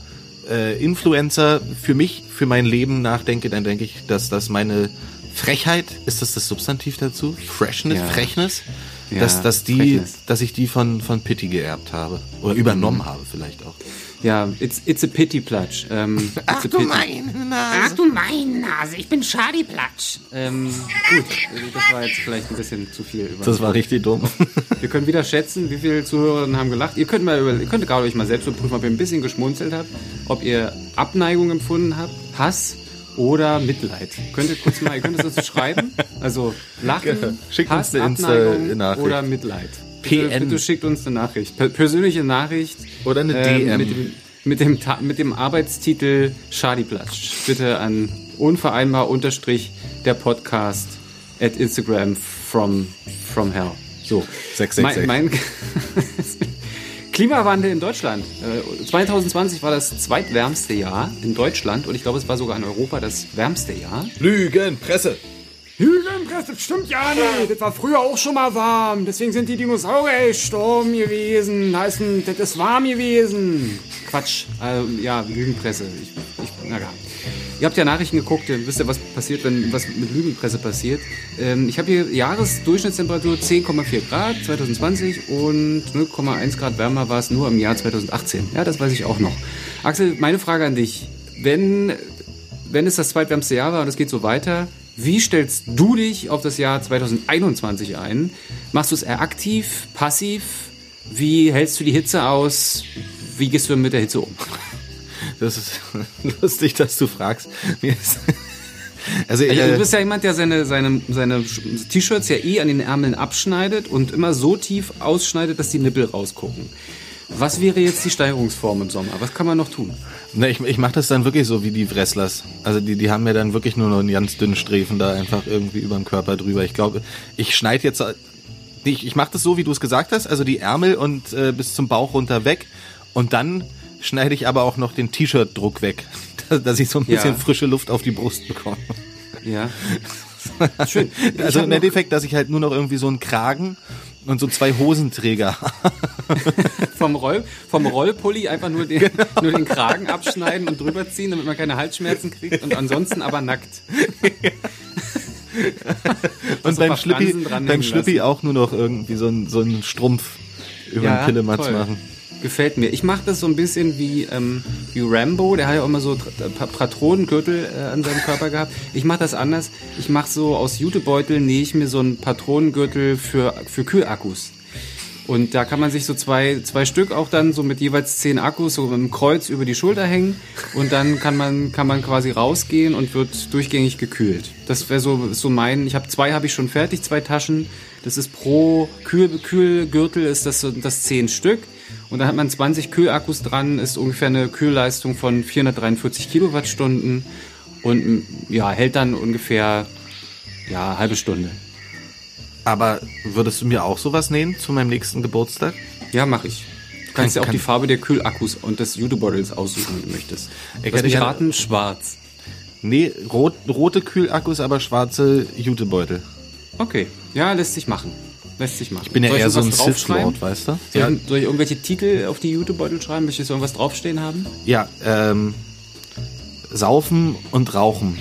äh, Influencer für mich, für mein Leben nachdenke, dann denke ich, dass das meine Frechheit, ist das das Substantiv dazu? Freshness, Ja. Frechnis? Ja, dass, dass die, Frechnis. dass ich die von, von Pitti geerbt habe. Oder Mhm. übernommen habe vielleicht auch. Ja, it's, it's a pity platsch. Ähm, it's a pity. Ach du meine Nase, ich bin Schadiplatsch. Ähm, gut, äh, das war jetzt vielleicht ein bisschen zu viel. Über Das war richtig dumm. Wir können wieder schätzen, wie viele Zuhörerinnen haben gelacht. Ihr könnt, mal über, ihr könnt gerade euch mal selbst überprüfen, ob ihr ein bisschen geschmunzelt habt, ob ihr Abneigung empfunden habt, Hass oder Mitleid. Könnt ihr kurz mal, ihr könnt es uns schreiben. Also Lachen, Schickt uns Hass, eine Abneigung Insta-Nachricht. oder Mitleid. Bitte, PN. bitte schickt uns eine Nachricht. Per persönliche Nachricht. Oder eine ähm, DM. Mit dem, mit, dem, mit dem Arbeitstitel Schadiplatsch. Bitte an unvereinbar unterstrich der Podcast at Instagram from, from hell. So. 666. Mein, mein Klimawandel in Deutschland. Äh, 2020 war das zweitwärmste Jahr in Deutschland und ich glaube, es war sogar in Europa das wärmste Jahr. Lügenpresse. Lügenpresse, das stimmt ja nicht. Das war früher auch schon mal warm. Deswegen sind die Dinosaurier gestorben gewesen. Heißen, das ist warm gewesen. Quatsch. Äh, ja, Lügenpresse. Ich, ich, na ja. Ihr habt ja Nachrichten geguckt, ihr wisst ja, was passiert, wenn was mit Lügenpresse passiert. Ähm, ich habe hier Jahresdurchschnittstemperatur 10,4 Grad 2020 und 0,1 Grad wärmer war es nur im Jahr 2018. Ja, das weiß ich auch noch. Axel, meine Frage an dich. Wenn, wenn es das zweitwärmste Jahr war und es geht so weiter, wie stellst du dich auf das Jahr 2021 ein? Machst du es eher aktiv, passiv? Wie hältst du die Hitze aus? Wie gehst du mit der Hitze um? Das ist lustig, dass du fragst. Also, Also, äh, du bist ja jemand, der seine, seine, seine T-Shirts ja eh an den Ärmeln abschneidet und immer so tief ausschneidet, dass die Nippel rausgucken. Was wäre jetzt die Steigerungsform im Sommer? Was kann man noch tun? Ne, ich, ich mache das dann wirklich so wie die Wrestlers. Also die, die haben ja dann wirklich nur noch einen ganz dünnen Streifen da einfach irgendwie über dem Körper drüber. Ich glaube, ich schneide jetzt, ich, ich mache das so, wie du es gesagt hast, also die Ärmel und äh, bis zum Bauch runter weg und dann schneide ich aber auch noch den T-Shirt-Druck weg, dass ich so ein Ja. bisschen frische Luft auf die Brust bekomme. Ja. Schön. Ich Also im Endeffekt, dass ich halt nur noch irgendwie so einen Kragen und so zwei Hosenträger. vom, Roll, vom Rollpulli einfach nur den, nur den Kragen abschneiden und drüber ziehen, damit man keine Halsschmerzen kriegt und ansonsten aber nackt. Und beim Schlippi, beim Schlippi auch nur noch irgendwie so einen so einen Strumpf über den Pillematz machen. Gefällt mir. Ich mache das so ein bisschen wie, ähm, wie Rambo, der hat ja auch immer so Pa- Patronengürtel äh, an seinem Körper gehabt. Ich mache das anders. Ich mache so aus Jutebeutel, nähe ich mir so einen Patronengürtel für, für Kühlakkus. Und da kann man sich so zwei, zwei Stück auch dann so mit jeweils zehn Akkus so einem Kreuz über die Schulter hängen und dann kann man, kann man quasi rausgehen und wird durchgängig gekühlt. Das wäre so, so mein, ich habe zwei habe ich schon fertig, zwei Taschen. Das ist pro Kühl, Kühlgürtel ist das, so- das zehn Stück. Und dann hat man 20 Kühlakkus dran, ist ungefähr eine Kühlleistung von 443 Kilowattstunden und ja, hält dann ungefähr ja, halbe Stunde. Aber würdest du mir auch sowas nähen zu meinem nächsten Geburtstag? Ja, mache ich. Du kannst ja auch kann- die Farbe der Kühlakkus und des Jutebeutels aussuchen, wenn du möchtest. Ich Lass mich gerne- raten, schwarz. Nee, rot, rote Kühlakkus, aber schwarze Jutebeutel. Okay, ja, lässt sich machen. Lässt sich machen. Ich bin ja eher so ein draufschreiben? Sith-Lord, weißt du? Soll, ich, soll ich irgendwelche Titel auf die Jutebeutel schreiben? Möchtest du irgendwas draufstehen haben? Ja, ähm, Saufen und Rauchen.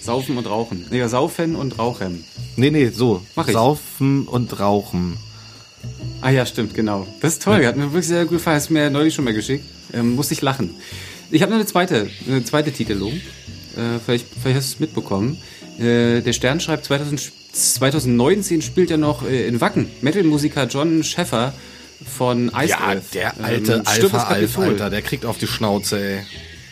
Saufen und Rauchen. Nee, saufen und rauchen. Nee, nee, so. Mach ich. Saufen und Rauchen. Ah ja, stimmt, genau. Das ist toll. Hat mir wirklich sehr gut gefallen. Hast du mir neulich schon mal geschickt. Ähm, musste ich lachen. Ich habe noch eine zweite, eine zweite Titelung. Äh, vielleicht, vielleicht hast du es mitbekommen. Äh, der Stern schreibt, 2000, 2019 spielt ja noch äh, in Wacken Metal-Musiker John Schäffer von Ice Ja, Earth. der Ähm, alte das Alpha Kapitol. Alter, der kriegt auf die Schnauze, ey.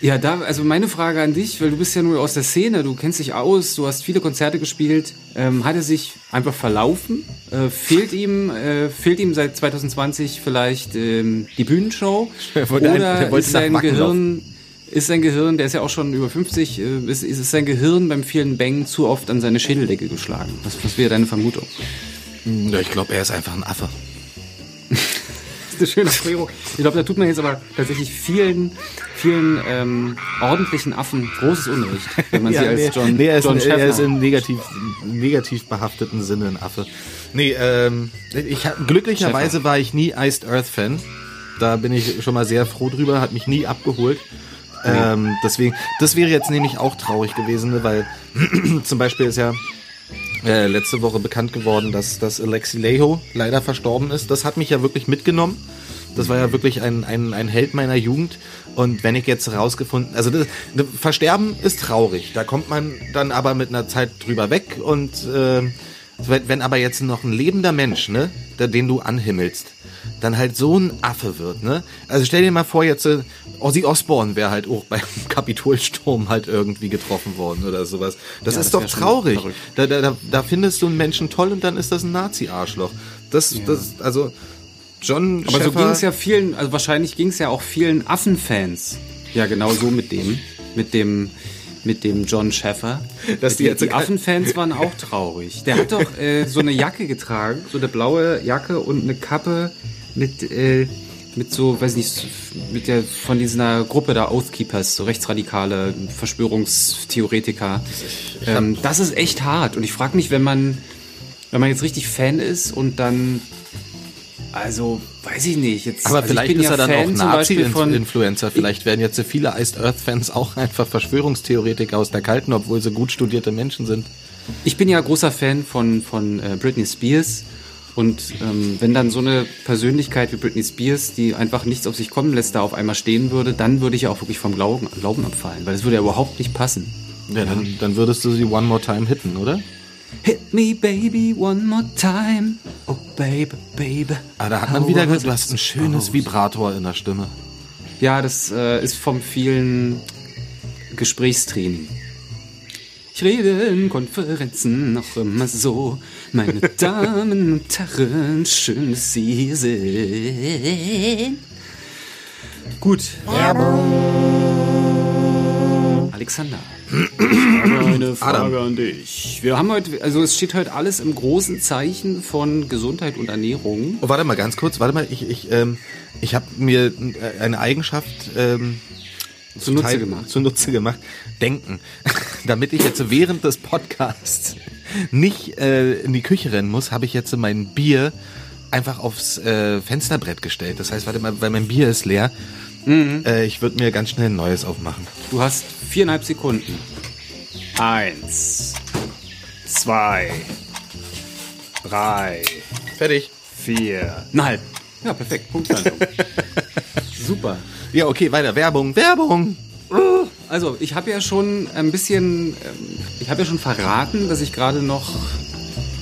Ja, da, also meine Frage an dich, weil du bist ja nur aus der Szene, du kennst dich aus, du hast viele Konzerte gespielt. Ähm, hat er sich einfach verlaufen? Äh, fehlt ihm, äh, fehlt ihm seit 2020 vielleicht ähm, die Bühnenshow? Er ein- Oder er wollte ist sein Gehirn, ist sein Gehirn, der ist ja auch schon über 50, äh, ist, ist sein Gehirn beim vielen Bängen zu oft an seine Schädeldecke geschlagen? Was, was wäre deine Vermutung? Ja, ich glaube, er ist einfach ein Affe. Das ist eine schöne Erklärung. Ich glaube, da tut man jetzt aber tatsächlich vielen, vielen ähm, ordentlichen Affen großes Unrecht, wenn man sie als nee, John, nee, er ist, John ein, er ist im negativ, negativ behafteten Sinne ein Affe. Nee, ähm, ich glücklicherweise Schäfer. war ich nie Iced Earth Fan. Da bin ich schon mal sehr froh drüber, hat mich nie abgeholt. Ähm, deswegen, das wäre jetzt nämlich auch traurig gewesen, ne, weil zum Beispiel ist ja äh, letzte Woche bekannt geworden, dass, dass Alexi Leho leider verstorben ist. Das hat mich ja wirklich mitgenommen. Das war ja wirklich ein, ein, ein Held meiner Jugend. Und wenn ich jetzt herausgefunden, also das Versterben ist traurig. Da kommt man dann aber mit einer Zeit drüber weg. Und äh, wenn, wenn aber jetzt noch ein lebender Mensch, ne, den du anhimmelst, dann halt so ein Affe wird, ne? Also stell dir mal vor, jetzt äh, Ozzy Osbourne wäre halt auch beim Kapitolsturm halt irgendwie getroffen worden oder sowas. Das Ja, ist das doch traurig. Da, da, da, findest du einen Menschen toll und dann ist das ein Nazi-Arschloch. Das, das, also John Aber so Schäfer- ging es ja vielen, also wahrscheinlich ging es ja auch vielen Affenfans. Ja, genau so mit dem, mit dem, mit dem John Schäfer. Dass die die, jetzt die Affenfans waren auch traurig. Der hat doch äh, so eine Jacke getragen, so eine blaue Jacke und eine Kappe mit, äh, mit so, weiß nicht, mit der von dieser Gruppe da Oathkeepers, so rechtsradikale Verschwörungstheoretiker. Ähm, das ist echt hart. Und ich frage mich, wenn man, wenn man jetzt richtig Fan ist und dann, also weiß ich nicht. Jetzt, Aber also ich vielleicht ist ja er dann Fan auch Nazi-Influencer. Vielleicht werden jetzt so viele Iced Earth-Fans auch einfach Verschwörungstheoretiker aus der Kalten, obwohl sie gut studierte Menschen sind. Ich bin ja großer Fan von, von äh, Britney Spears. Und ähm, wenn dann so eine Persönlichkeit wie Britney Spears, die einfach nichts auf sich kommen lässt, da auf einmal stehen würde, dann würde ich ja auch wirklich vom Glauben, Glauben abfallen, weil es würde ja überhaupt nicht passen. Ja, dann, dann würdest du sie One More Time hitten, oder? Hit me, baby, one more time. Oh, baby, baby. Ah, da hat man wieder gehört, du hast ein schönes Vibrator in der Stimme. Ja, das äh, ist vom vielen Gesprächstraining. Ich rede in Konferenzen noch immer so. Meine Damen und Herren, schön, dass Sie hier sind. Gut. Alexander. Eine Frage an dich. Wir haben heute, also es steht heute alles im großen Zeichen von Gesundheit und Ernährung. Oh, warte mal, ganz kurz, warte mal, ich, ich, ähm, ich habe mir äh, eine Eigenschaft ähm, Zunutze Teil- gemacht. Zunutze gemacht. Denken. Damit ich jetzt während des Podcasts nicht äh, in die Küche rennen muss, habe ich jetzt mein Bier einfach aufs äh, Fensterbrett gestellt. Das heißt, warte mal, weil mein Bier ist leer. Mhm. Äh, ich würde mir ganz schnell ein neues aufmachen. Du hast viereinhalb Sekunden. Eins, zwei, drei, Fertig. vier. Ein halb. Ja, perfekt. Punktlandung. Super. Ja, okay, weiter. Werbung, Werbung. Also, ich habe ja schon ein bisschen, ähm, ich habe ja schon verraten, dass ich gerade noch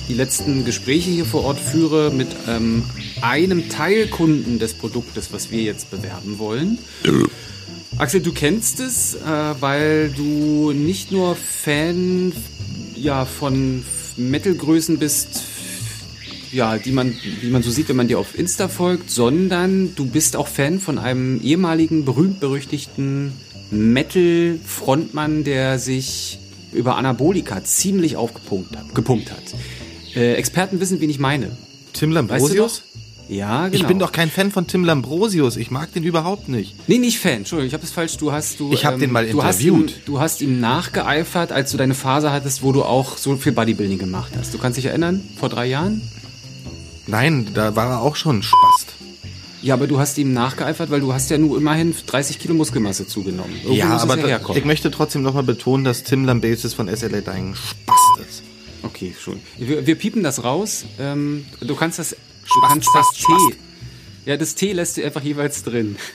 die letzten Gespräche hier vor Ort führe mit ähm, einem Teilkunden des Produktes, was wir jetzt bewerben wollen. Axel, du kennst es, äh, weil du nicht nur Fan ja, von Metal-Größen bist, ja, die man, die man so sieht, wenn man dir auf Insta folgt, sondern du bist auch Fan von einem ehemaligen berühmt-berüchtigten Metal-Frontmann, der sich über Anabolika ziemlich aufgepumpt hat. Gepumpt hat. Äh, Experten wissen, wen ich meine. Tim Weißt Lambrosius? du noch? Ja, genau. Ich bin doch kein Fan von Tim Lambrosius. Ich mag den überhaupt nicht. Nee, nicht Fan. Entschuldigung, ich habe das falsch. Du hast du. Ich hab den mal du hast interviewt. Ihm, du hast ihm nachgeeifert, als du deine Phase hattest, wo du auch so viel Bodybuilding gemacht hast. Du kannst dich erinnern? Vor drei Jahren? Nein, da war er auch schon Spast. Ja, aber du hast ihm nachgeeifert, weil du hast ja nur immerhin 30 Kilo Muskelmasse zugenommen. Irgendwo ja, aber es ja ich möchte trotzdem nochmal betonen, dass Tim Lambesis von SLA ein Spast ist. Okay, schon. Wir, wir piepen das raus. Ähm, du kannst das, du kannst das T. Ja, das T lässt du einfach jeweils drin.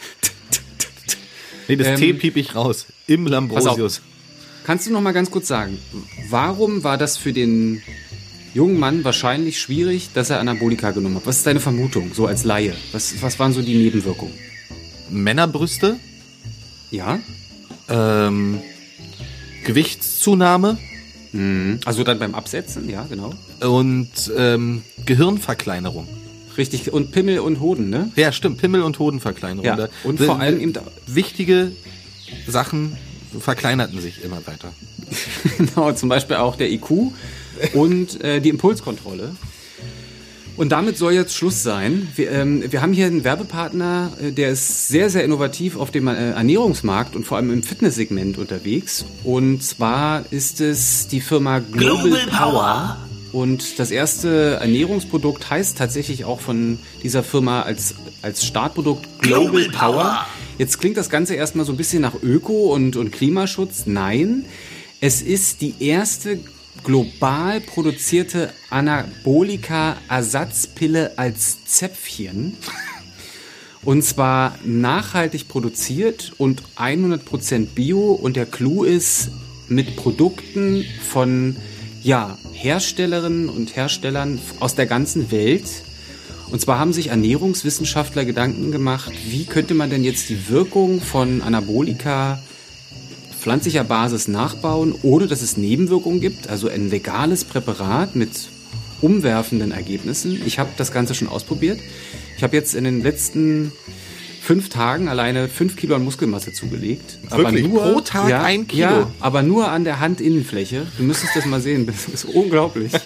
Nee, das Ähm, T piep ich raus. Im Lambrosius. Kannst du noch mal ganz kurz sagen, warum war das für den jungen Mann wahrscheinlich schwierig, dass er Anabolika genommen hat? Was ist deine Vermutung, so als Laie? Was, was waren so die Nebenwirkungen? Männerbrüste, Ja? ähm, Gewichtszunahme Also dann beim Absetzen, ja, genau. und ähm, Gehirnverkleinerung. Richtig. Und Pimmel und Hoden, ne? Ja, stimmt. Pimmel- und Hodenverkleinerung. Ja, und vor allem eben- wichtige Sachen verkleinerten sich immer weiter. Genau, zum Beispiel auch der IQ und äh, die Impulskontrolle. Und damit soll jetzt Schluss sein. Wir, ähm, wir haben hier einen Werbepartner, äh, der ist sehr, sehr innovativ auf dem äh, Ernährungsmarkt und vor allem im Fitnesssegment unterwegs. Und zwar ist es die Firma Global, Power. Und das erste Ernährungsprodukt heißt tatsächlich auch von dieser Firma als, als Startprodukt Global, Power. Jetzt klingt das Ganze erstmal so ein bisschen nach Öko und, und Klimaschutz. Nein, es ist die erste global produzierte Anabolika-Ersatzpille als Zäpfchen. Und zwar nachhaltig produziert und 100% Bio. Und der Clou ist mit Produkten von ja, Herstellerinnen und Herstellern aus der ganzen Welt. Und zwar haben sich Ernährungswissenschaftler Gedanken gemacht, wie könnte man denn jetzt die Wirkung von Anabolika pflanzlicher Basis nachbauen, ohne dass es Nebenwirkungen gibt. Also ein legales Präparat mit umwerfenden Ergebnissen. Ich habe das Ganze schon ausprobiert. Ich habe jetzt in den letzten fünf Tagen alleine fünf Kilo an Muskelmasse zugelegt. Wirklich? Pro Tag ja, ein Kilo? Ja, aber nur an der Handinnenfläche. Du müsstest das mal sehen. Das ist unglaublich.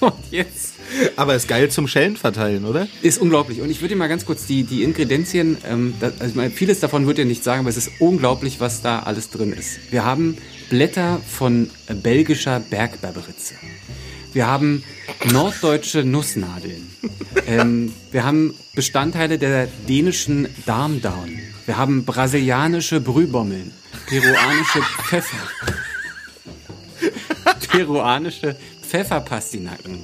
Und jetzt Aber ist geil zum Schellen verteilen, oder? Ist unglaublich. Und ich würde dir mal ganz kurz die, die Ingredienzien, ähm, das, also ich meine, vieles davon würde ich nicht sagen, aber es ist unglaublich, was da alles drin ist. Wir haben Blätter von belgischer Bergberberitze. Wir haben norddeutsche Nussnadeln. Ähm, wir haben Bestandteile der dänischen Darmdaun. Wir haben brasilianische Brühbommeln, peruanische Pfeffer, peruanische Pfefferpastinaken,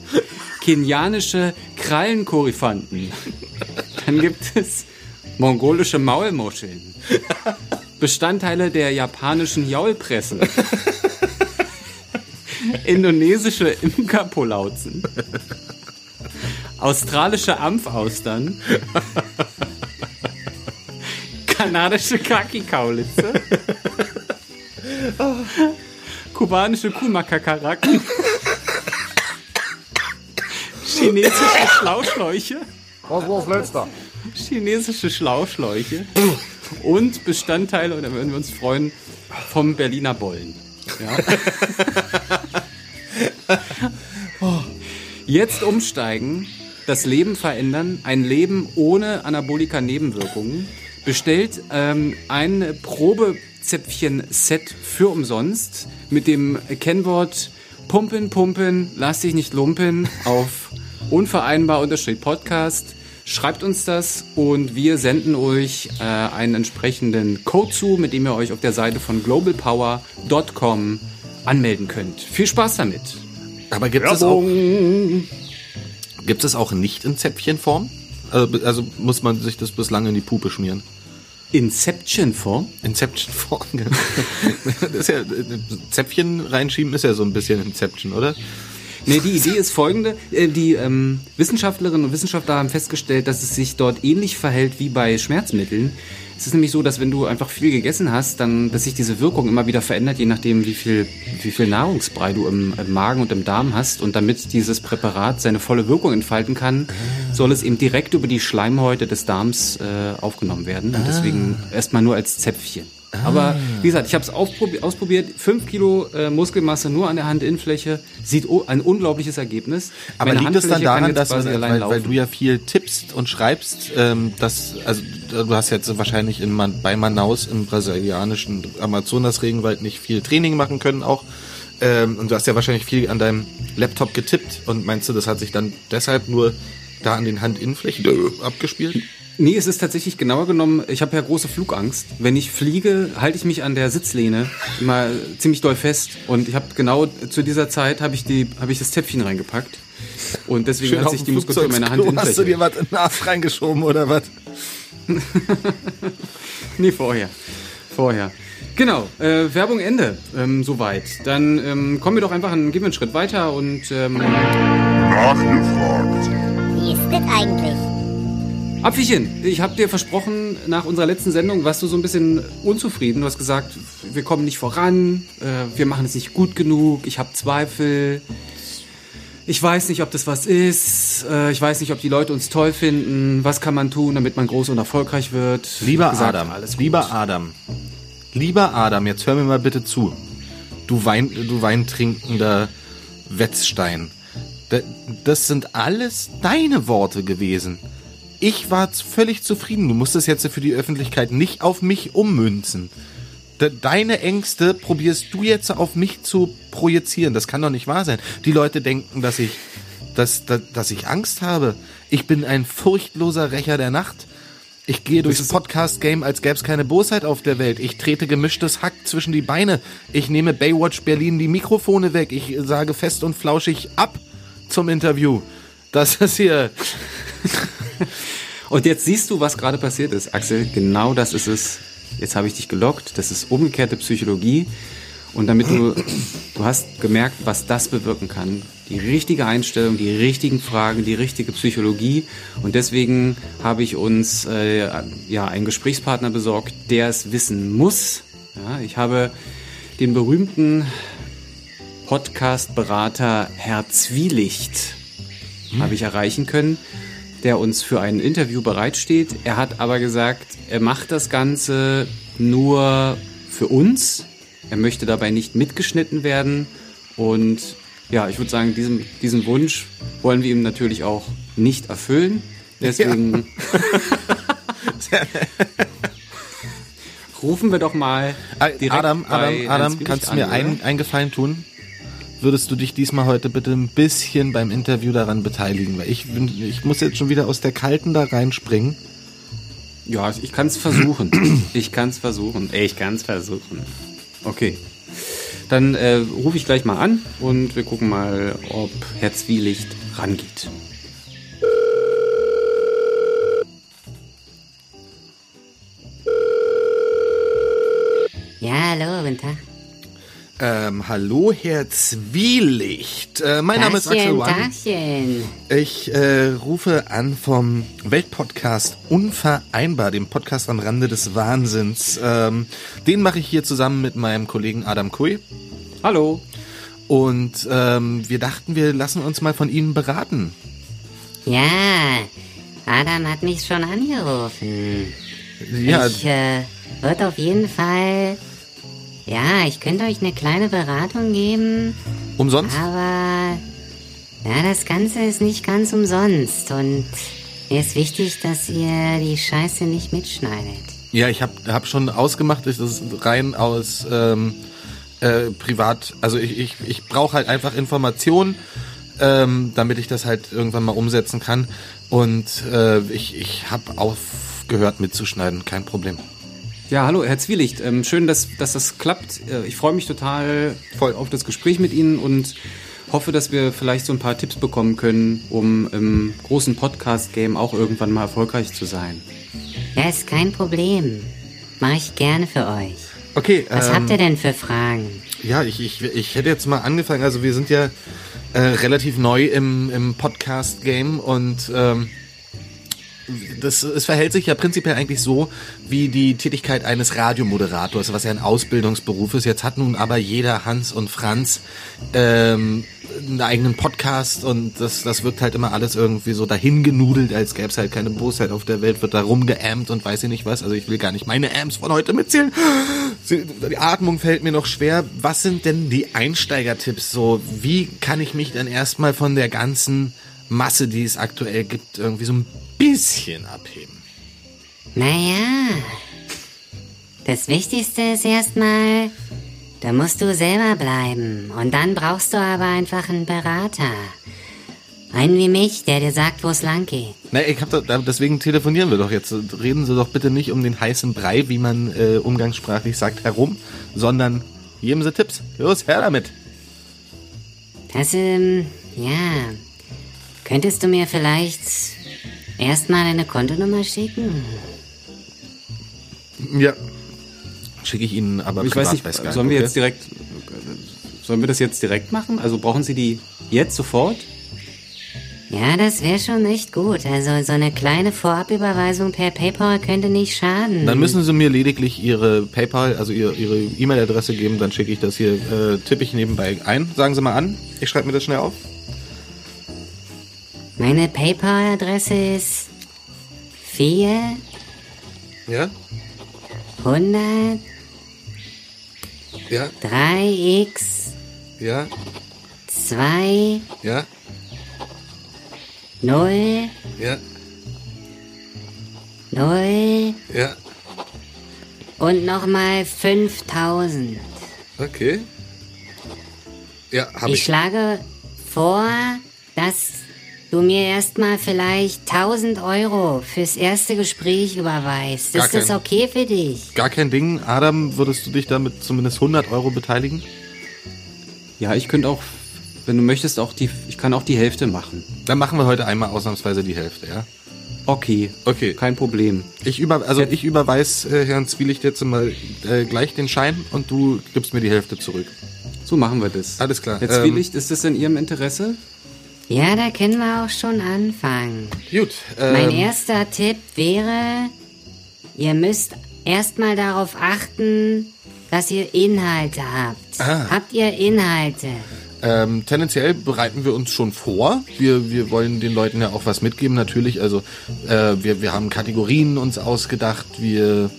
kenianische Krallenkorifanten. Dann gibt es mongolische Maulmuscheln, Bestandteile der japanischen Jaulpresse, indonesische Imkerpolauzen, australische Ampfaustern, kanadische Kaki-Kaulitze, kubanische Kuhmakakaraken, chinesische Schlauschläuche, Was war's letzter? chinesische Schlauschläuche und Bestandteile, und da würden wir uns freuen, vom Berliner Bollen. Ja. Oh. Jetzt umsteigen, das Leben verändern, ein Leben ohne Anabolika-Nebenwirkungen. Bestellt ähm, ein Probezäpfchen-Set für umsonst mit dem Kennwort Pumpen, Pumpen, lass dich nicht lumpen auf unvereinbar unterstrich Podcast. Schreibt uns das und wir senden euch äh, einen entsprechenden Code zu, mit dem ihr euch auf der Seite von globalpower.com anmelden könnt. Viel Spaß damit. Aber gibt es auch, gibt es auch nicht in Zäpfchenform? Also, also muss man sich das bislang in die Pupe schmieren? Inception-Form? Inception-Form. genau. das ist ja, Zäpfchen reinschieben ist ja so ein bisschen Inception, oder? Nee, die Idee ist folgende. Äh, Die ähm, Wissenschaftlerinnen und Wissenschaftler haben festgestellt, dass es sich dort ähnlich verhält wie bei Schmerzmitteln. Es ist nämlich so, dass wenn du einfach viel gegessen hast, dann, dass sich diese Wirkung immer wieder verändert, je nachdem, wie viel, wie viel Nahrungsbrei du im, im Magen und im Darm hast. Und damit dieses Präparat seine volle Wirkung entfalten kann, soll es eben direkt über die Schleimhäute des Darms äh, aufgenommen werden. Und deswegen erstmal nur als Zäpfchen. Aber wie gesagt, ich habe es ausprobiert. Fünf Kilo äh, Muskelmasse nur an der Handinnenfläche. Sieht ein unglaubliches Ergebnis. Aber Meine liegt es dann daran, dass, quasi weil, weil, du ja viel tippst und schreibst, ähm, dass, also du hast jetzt wahrscheinlich in Man, bei Manaus im brasilianischen Amazonasregenwald nicht viel Training machen können auch. Ähm, und du hast ja wahrscheinlich viel an deinem Laptop getippt und meinst du, das hat sich dann deshalb nur da an den Handinnenflächen äh, abgespielt? Nee, es ist tatsächlich genauer genommen, ich habe ja große Flugangst. Wenn ich fliege, halte ich mich an der Sitzlehne immer ziemlich doll fest. Und ich habe genau zu dieser Zeit habe ich, die- habe ich das Zäpfchen reingepackt. Und deswegen hat auf sich die Muskulatur meiner Hand Flugzeugsklo Hast du dir was in den Arsch reingeschoben oder was? Nee, vorher. Vorher. Genau, äh, Werbung Ende. Ähm, soweit. Dann ähm, kommen wir doch einfach einen, gehen wir einen Schritt weiter und ähm, Nachgefragt. Wie ist das eigentlich? Apfelchen, ich habe dir versprochen, nach unserer letzten Sendung warst du so ein bisschen unzufrieden. Du hast gesagt, wir kommen nicht voran, äh, wir machen es nicht gut genug, ich habe Zweifel. Ich weiß nicht, ob das was ist. Äh, ich weiß nicht, ob die Leute uns toll finden. Was kann man tun, damit man groß und erfolgreich wird? Lieber gesagt, Adam, lieber Adam, lieber Adam, jetzt hör mir mal bitte zu. Du Wein, du weintrinkender Wetzstein. Da- Das sind alles deine Worte gewesen. Ich war völlig zufrieden. Du musst es jetzt für die Öffentlichkeit nicht auf mich ummünzen. De- Deine Ängste probierst du jetzt auf mich zu projizieren. Das kann doch nicht wahr sein. Die Leute denken, dass ich, dass, dass, dass ich Angst habe. Ich bin ein furchtloser Rächer der Nacht. Ich gehe durchs Podcast-Game, als gäbe es keine Bosheit auf der Welt. Ich trete gemischtes Hack zwischen die Beine. Ich nehme Baywatch Berlin die Mikrofone weg. Ich sage fest und flauschig ab zum Interview. Das ist hier. Und jetzt siehst du, was gerade passiert ist, Axel. Genau das ist es. Jetzt habe ich dich gelockt. Das ist umgekehrte Psychologie. Und damit du, du hast gemerkt, was das bewirken kann. Die richtige Einstellung, die richtigen Fragen, die richtige Psychologie. Und deswegen habe ich uns äh, ja einen Gesprächspartner besorgt, der es wissen muss. Ja, ich habe den berühmten Podcast-Berater Herr Zwielicht habe ich erreichen können, der uns für ein Interview bereitsteht. Er hat aber gesagt, er macht das Ganze nur für uns. Er möchte dabei nicht mitgeschnitten werden und ja, ich würde sagen, diesen, diesen Wunsch wollen wir ihm natürlich auch nicht erfüllen. Deswegen rufen wir doch mal Äh, direkt Adam, Adam, Adam, kannst du mir einen, einen Gefallen tun? Würdest du dich diesmal heute bitte ein bisschen beim Interview daran beteiligen? Weil ich, bin, ich muss jetzt schon wieder aus der Kalten da reinspringen. Ja, ich kann es versuchen. Ich kann es versuchen. Ich kann es versuchen. Okay. Dann äh, rufe ich gleich mal an und wir gucken mal, ob Herr Zwielicht rangeht. Ja, hallo, guten Tag. Ähm, hallo, Herr Zwielicht. Äh, mein Name ist Axel. Tachchen. Ich äh, rufe an vom Weltpodcast Unvereinbar, dem Podcast am Rande des Wahnsinns. Ähm, den mache ich hier zusammen mit meinem Kollegen Adam Kui. Hallo. Und ähm, wir dachten, wir lassen uns mal von Ihnen beraten. Ja, Adam hat mich schon angerufen. Ja, Ich äh, würde auf jeden Fall... Ja, ich könnte euch eine kleine Beratung geben, umsonst? aber... Ja, das Ganze ist nicht ganz umsonst und mir ist wichtig, dass ihr die Scheiße nicht mitschneidet. Ja, ich habe hab schon ausgemacht, das ist rein aus ähm, äh, privat. Also ich, ich, ich brauche halt einfach Informationen, ähm, damit ich das halt irgendwann mal umsetzen kann. Und äh, ich, ich habe aufgehört mitzuschneiden, kein Problem. Ja, hallo, Herr Zwielicht. Ähm, schön, dass, dass das klappt. Äh, ich freue mich total Voll. auf das Gespräch mit Ihnen und hoffe, dass wir vielleicht so ein paar Tipps bekommen können, um im großen Podcast-Game auch irgendwann mal erfolgreich zu sein. Ja, ist kein Problem. Mache ich gerne für euch. Okay, Was ähm, habt ihr denn für Fragen? Ja, ich, ich, ich hätte jetzt mal angefangen. Also wir sind ja äh, relativ neu im, im Podcast-Game und ähm, das, es verhält sich ja prinzipiell eigentlich so wie die Tätigkeit eines Radiomoderators, was ja ein Ausbildungsberuf ist. Jetzt hat nun aber jeder Hans und Franz ähm, einen eigenen Podcast und das, das wirkt halt immer alles irgendwie so dahingenudelt, als gäbe es halt keine Bosheit auf der Welt, wird da rumgeampt und weiß ich nicht was. Also ich will gar nicht meine Amps von heute mitzählen. Die Atmung fällt mir noch schwer. Was sind denn die Einsteigertipps so? Wie kann ich mich dann erstmal von der ganzen Masse, die es aktuell gibt, irgendwie so ein bisschen abheben? Naja, das Wichtigste ist erstmal, da musst du selber bleiben. Und dann brauchst du aber einfach einen Berater. Einen wie mich, der dir sagt, wo es lang geht. Na, ich hab da, da- deswegen telefonieren wir doch jetzt. Reden Sie doch bitte nicht um den heißen Brei, wie man äh, umgangssprachlich sagt, herum, sondern geben Sie Tipps. Los, her damit. Das, ähm, ja. Könntest du mir vielleicht erstmal deine Kontonummer schicken? Ja. Schicke ich Ihnen aber Ich weiß nicht, bei Skype, sollen wir okay? jetzt direkt, sollen wir das jetzt direkt machen? Also brauchen Sie die jetzt sofort? Ja, das wäre schon echt gut. Also so eine kleine Vorabüberweisung per PayPal könnte nicht schaden. Dann müssen Sie mir lediglich Ihre PayPal, also Ihre Ihre E-Mail-Adresse geben, dann schicke ich das hier, äh, tippe ich nebenbei ein. Sagen Sie mal an. Ich schreibe mir das schnell auf. Meine PayPal-Adresse ist 4 Ja? 100 Ja? 3x Ja? 2 Ja? 0 Ja? 0 Ja? und nochmal 5000. Okay. Ja, habe Ich ich. schlage vor, dass du mir erstmal vielleicht 1000 Euro fürs erste Gespräch überweist. Gar Ist das kein- okay für dich? Gar kein Ding. Adam, würdest du dich damit zumindest 100 Euro beteiligen? Ja, ich könnte auch, wenn du möchtest, auch die, ich kann auch die Hälfte machen. Dann machen wir heute einmal ausnahmsweise die Hälfte, ja? Okay. Okay. Kein Problem. Ich über, also ich überweis äh, Herrn Zwielicht jetzt mal äh, gleich den Schein und du gibst mir die Hälfte zurück. So machen wir das. Alles klar. Herr Ähm, Zwielicht, ist das in Ihrem Interesse? Ja, da können wir auch schon anfangen. Gut. Ähm, Mein erster Tipp wäre, ihr müsst erstmal darauf achten, dass ihr Inhalte habt. Ah. Habt ihr Inhalte? Ähm, tendenziell bereiten wir uns schon vor. Wir, wir wollen den Leuten ja auch was mitgeben, natürlich. Also äh, wir, wir haben Kategorien uns ausgedacht. Wir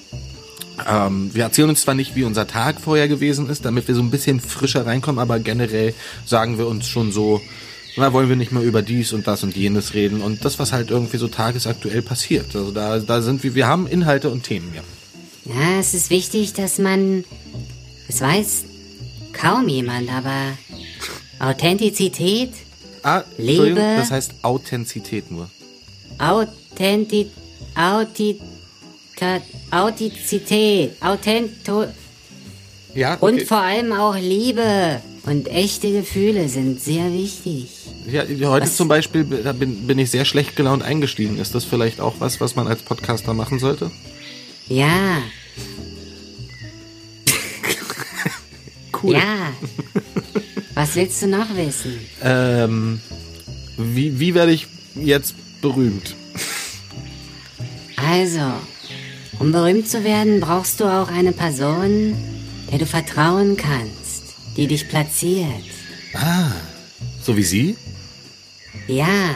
Ähm, wir erzählen uns zwar nicht, wie unser Tag vorher gewesen ist, damit wir so ein bisschen frischer reinkommen, aber generell sagen wir uns schon so, na, wollen wir nicht mehr über dies und das und jenes reden und das, was halt irgendwie so tagesaktuell passiert. Also da, da sind wir, wir haben Inhalte und Themen, ja. Ja, es ist wichtig, dass man. Es weiß kaum jemand, aber Authentizität, Ah, Liebe. Entschuldigung, das heißt Authentizität nur. Authenti, Auti, Ka- Authentizität, Authento Ja, und okay. vor allem auch Liebe und echte Gefühle sind sehr wichtig. Ja, heute Was? zum Beispiel bin, bin ich sehr schlecht gelaunt eingestiegen. Ist das vielleicht auch was, was man als Podcaster machen sollte? Ja, Cool. ja. Was willst du noch wissen? Ähm, wie, wie werde ich jetzt berühmt? Also, um berühmt zu werden, brauchst du auch eine Person, der du vertrauen kannst, die dich platziert. So wie Sie? Ja,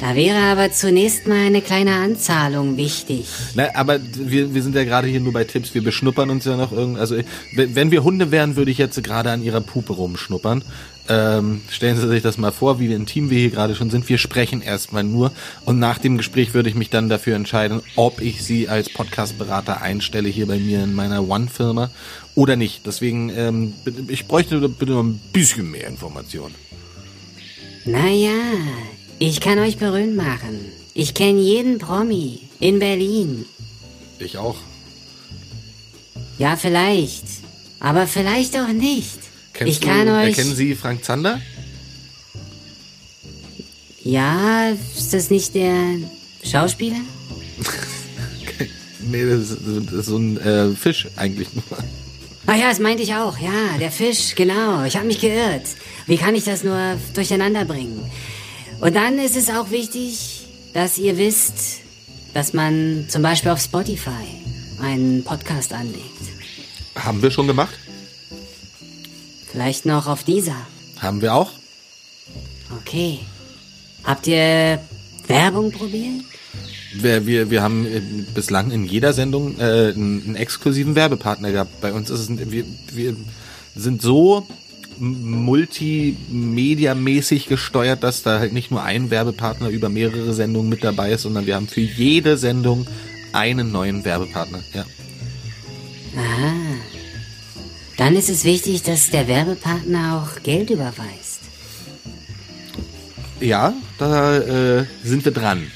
da wäre aber zunächst mal eine kleine Anzahlung wichtig. Na, aber wir, wir sind ja gerade hier nur bei Tipps. Wir beschnuppern uns ja noch irgend. Also wenn wenn wir Hunde wären, würde ich jetzt gerade an ihrer Pupe rumschnuppern. Ähm, stellen Sie sich das mal vor, wie intim wir hier gerade schon sind. Wir sprechen erstmal nur und nach dem Gespräch würde ich mich dann dafür entscheiden, ob ich Sie als Podcast-Berater einstelle hier bei mir in meiner One-Firma oder nicht. Deswegen, ähm, ich bräuchte bitte noch ein bisschen mehr Informationen. Naja, ich kann euch berühmt machen. Ich kenne jeden Promi in Berlin. Ich auch. Ja, vielleicht. Aber vielleicht auch nicht. Kennst ich kann du, euch. Erkennen Sie Frank Zander? Ja, ist das nicht der Schauspieler? Nee, das ist, das ist so ein äh, Fisch eigentlich nur. Ah ja, das meinte ich auch. Ja, der Fisch, genau. Ich habe mich geirrt. Wie kann ich das nur durcheinander bringen? Und dann ist es auch wichtig, dass ihr wisst, dass man zum Beispiel auf Spotify einen Podcast anlegt. Haben wir schon gemacht? Vielleicht noch auf dieser. Haben wir auch? Okay. Habt ihr Werbung probiert? Wir, wir, wir haben äh, bislang in jeder Sendung äh, einen, einen exklusiven Werbepartner gehabt. Bei uns ist es, wir, wir sind so multimedia-mäßig gesteuert, dass da halt nicht nur ein Werbepartner über mehrere Sendungen mit dabei ist, sondern wir haben für jede Sendung einen neuen Werbepartner. Ja. Dann ist es wichtig, dass der Werbepartner auch Geld überweist. Ja, da äh, sind wir dran.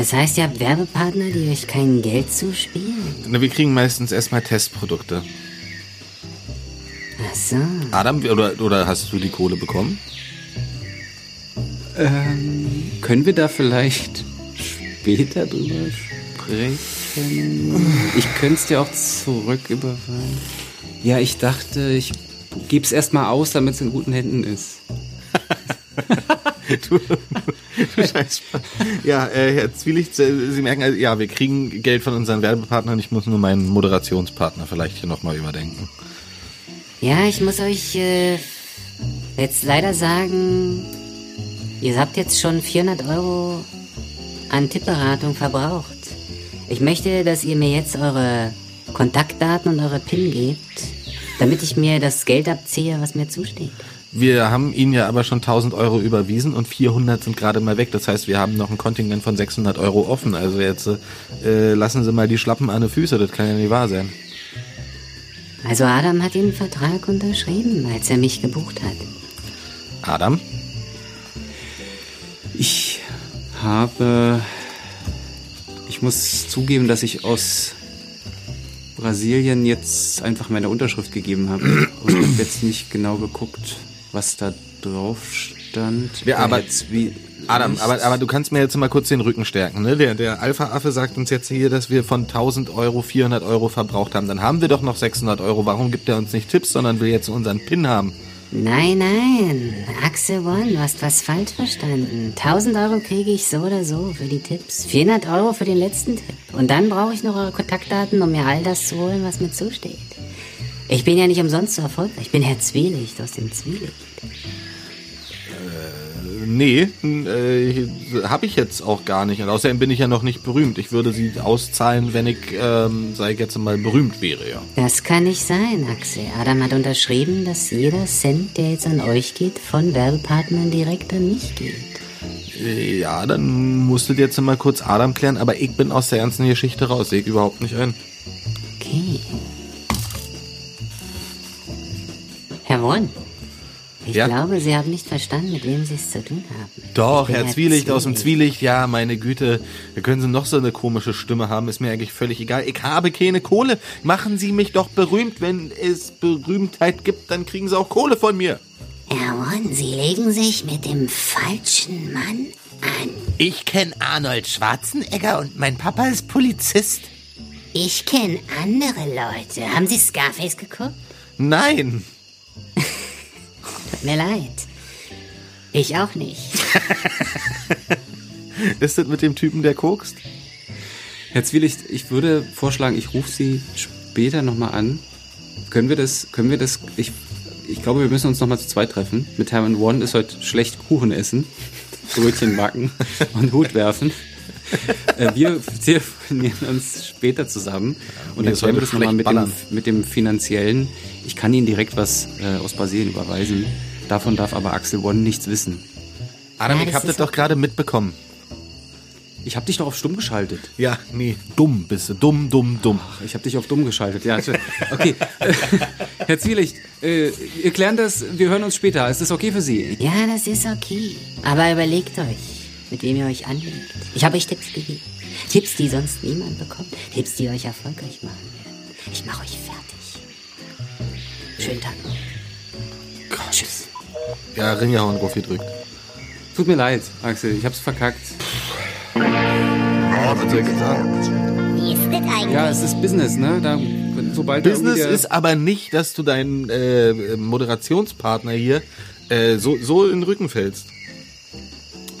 Das heißt, ihr habt Werbepartner, die euch kein Geld zuspielen? Na, Wir kriegen meistens erstmal Testprodukte. Ach so. Adam, oder, oder hast du die Kohle bekommen? Können wir da vielleicht später drüber sprechen? Ich könnte es dir auch zurück überfallen. Ja, ich dachte, ich gebe es erstmal aus, damit es in guten Händen ist. Du, du Scheiß. Ja, äh, Herr Zwielicht, äh, Sie merken, also, ja, wir kriegen Geld von unseren Werbepartnern. Ich muss nur meinen Moderationspartner vielleicht hier nochmal überdenken. Ja, ich muss euch äh, jetzt leider sagen, ihr habt jetzt schon 400 Euro an Tippberatung verbraucht. Ich möchte, dass ihr mir jetzt eure Kontaktdaten und eure PIN gebt, damit ich mir das Geld abziehe, was mir zusteht. Wir haben Ihnen ja aber schon 1000 Euro überwiesen und 400 sind gerade mal weg. Das heißt, wir haben noch ein Kontingent von 600 Euro offen. Also jetzt äh, lassen Sie mal die Schlappen an die Füße. Das kann ja nicht wahr sein. Also Adam hat den Vertrag unterschrieben, als er mich gebucht hat. Adam? Ich habe. Ich muss zugeben, dass ich aus Brasilien jetzt einfach meine Unterschrift gegeben habe. Und ich habe jetzt nicht genau geguckt, was da drauf stand. Ja, aber- Bei jetzt wie Adam, aber, aber du kannst mir jetzt mal kurz den Rücken stärken. Ne? Der, der Alpha-Affe sagt uns jetzt hier, dass wir von 1000 Euro 400 Euro verbraucht haben. Dann haben wir doch noch 600 Euro. Warum gibt er uns nicht Tipps, sondern will jetzt unseren PIN haben? Nein, nein, Axel One, du hast was falsch verstanden. 1000 Euro kriege ich so oder so für die Tipps. 400 Euro für den letzten Tipp. Und dann brauche ich noch eure Kontaktdaten, um mir all das zu holen, was mir zusteht. Ich bin ja nicht umsonst so erfolgreich. Ich bin Herr Zwielicht aus dem Zwielicht. Nee, äh, habe ich jetzt auch gar nicht. Und außerdem bin ich ja noch nicht berühmt. Ich würde sie auszahlen, wenn ich, ähm, sei ich jetzt mal, berühmt wäre, ja. Das kann nicht sein, Axel. Adam hat unterschrieben, dass jeder Cent, der jetzt an euch geht, von Werbepartnern direkt an mich geht. Äh, Ja, dann musstet jetzt mal kurz Adam klären, aber ich bin aus der ganzen Geschichte raus. Sehe ich überhaupt nicht ein. Okay. Herr Won, ich Ja? glaube, Sie haben nicht verstanden, mit wem Sie es zu tun haben. Doch, Herr Herr Zwielicht aus dem Zwielicht. Zwielicht, ja, meine Güte. Da können Sie noch so eine komische Stimme haben, ist mir eigentlich völlig egal. Ich habe keine Kohle. Machen Sie mich doch berühmt. Wenn es Berühmtheit gibt, dann kriegen Sie auch Kohle von mir. Herr Won, Sie legen sich mit dem falschen Mann an. Ich kenne Arnold Schwarzenegger und mein Papa ist Polizist. Ich kenne andere Leute. Haben Sie Scarface geguckt? Nein. Tut mir leid. Ich auch nicht. Ist das mit dem Typen, der kokst? Herr Zwielicht, ich würde vorschlagen, ich rufe Sie später nochmal an. Können wir das, können wir das, ich, ich glaube, wir müssen uns nochmal zu zweit treffen. Mit Hermann One ist heute schlecht Kuchen essen, Brötchen backen und Hut werfen. Äh, Wir telefonieren uns später zusammen und Mir dann klären wir das nochmal mit dem, mit dem Finanziellen. Ich kann Ihnen direkt was äh, aus Brasilien überweisen. Davon darf aber Axel One nichts wissen. Adam, Ja, ich das hab das doch gerade mitbekommen. Ich habe dich doch auf stumm geschaltet. Ja, nee, dumm bist du. Dumm, dumm, dumm. Ich habe dich auf dumm geschaltet. Ja, okay. Herr Zwielicht, äh, wir klären das, wir hören uns später. Ist das okay für Sie? Ja, das ist okay. Aber überlegt euch, mit wem ihr euch anlegt. Ich habe euch Tipps gegeben. Tipps, die sonst niemand bekommt. Tipps, die euch erfolgreich machen werden. Ich mache euch fertig. Schönen Tag noch. Tschüss. Ja, Ringehauen drauf gedrückt. Tut mir leid, Axel, ich hab's verkackt. Ja, was soll ich sagen? Wie ist das eigentlich? Ja, es ist Business, ne? Da, sobald Business der- ist aber nicht, dass du deinen äh, Moderationspartner hier äh, so, so in den Rücken fällst.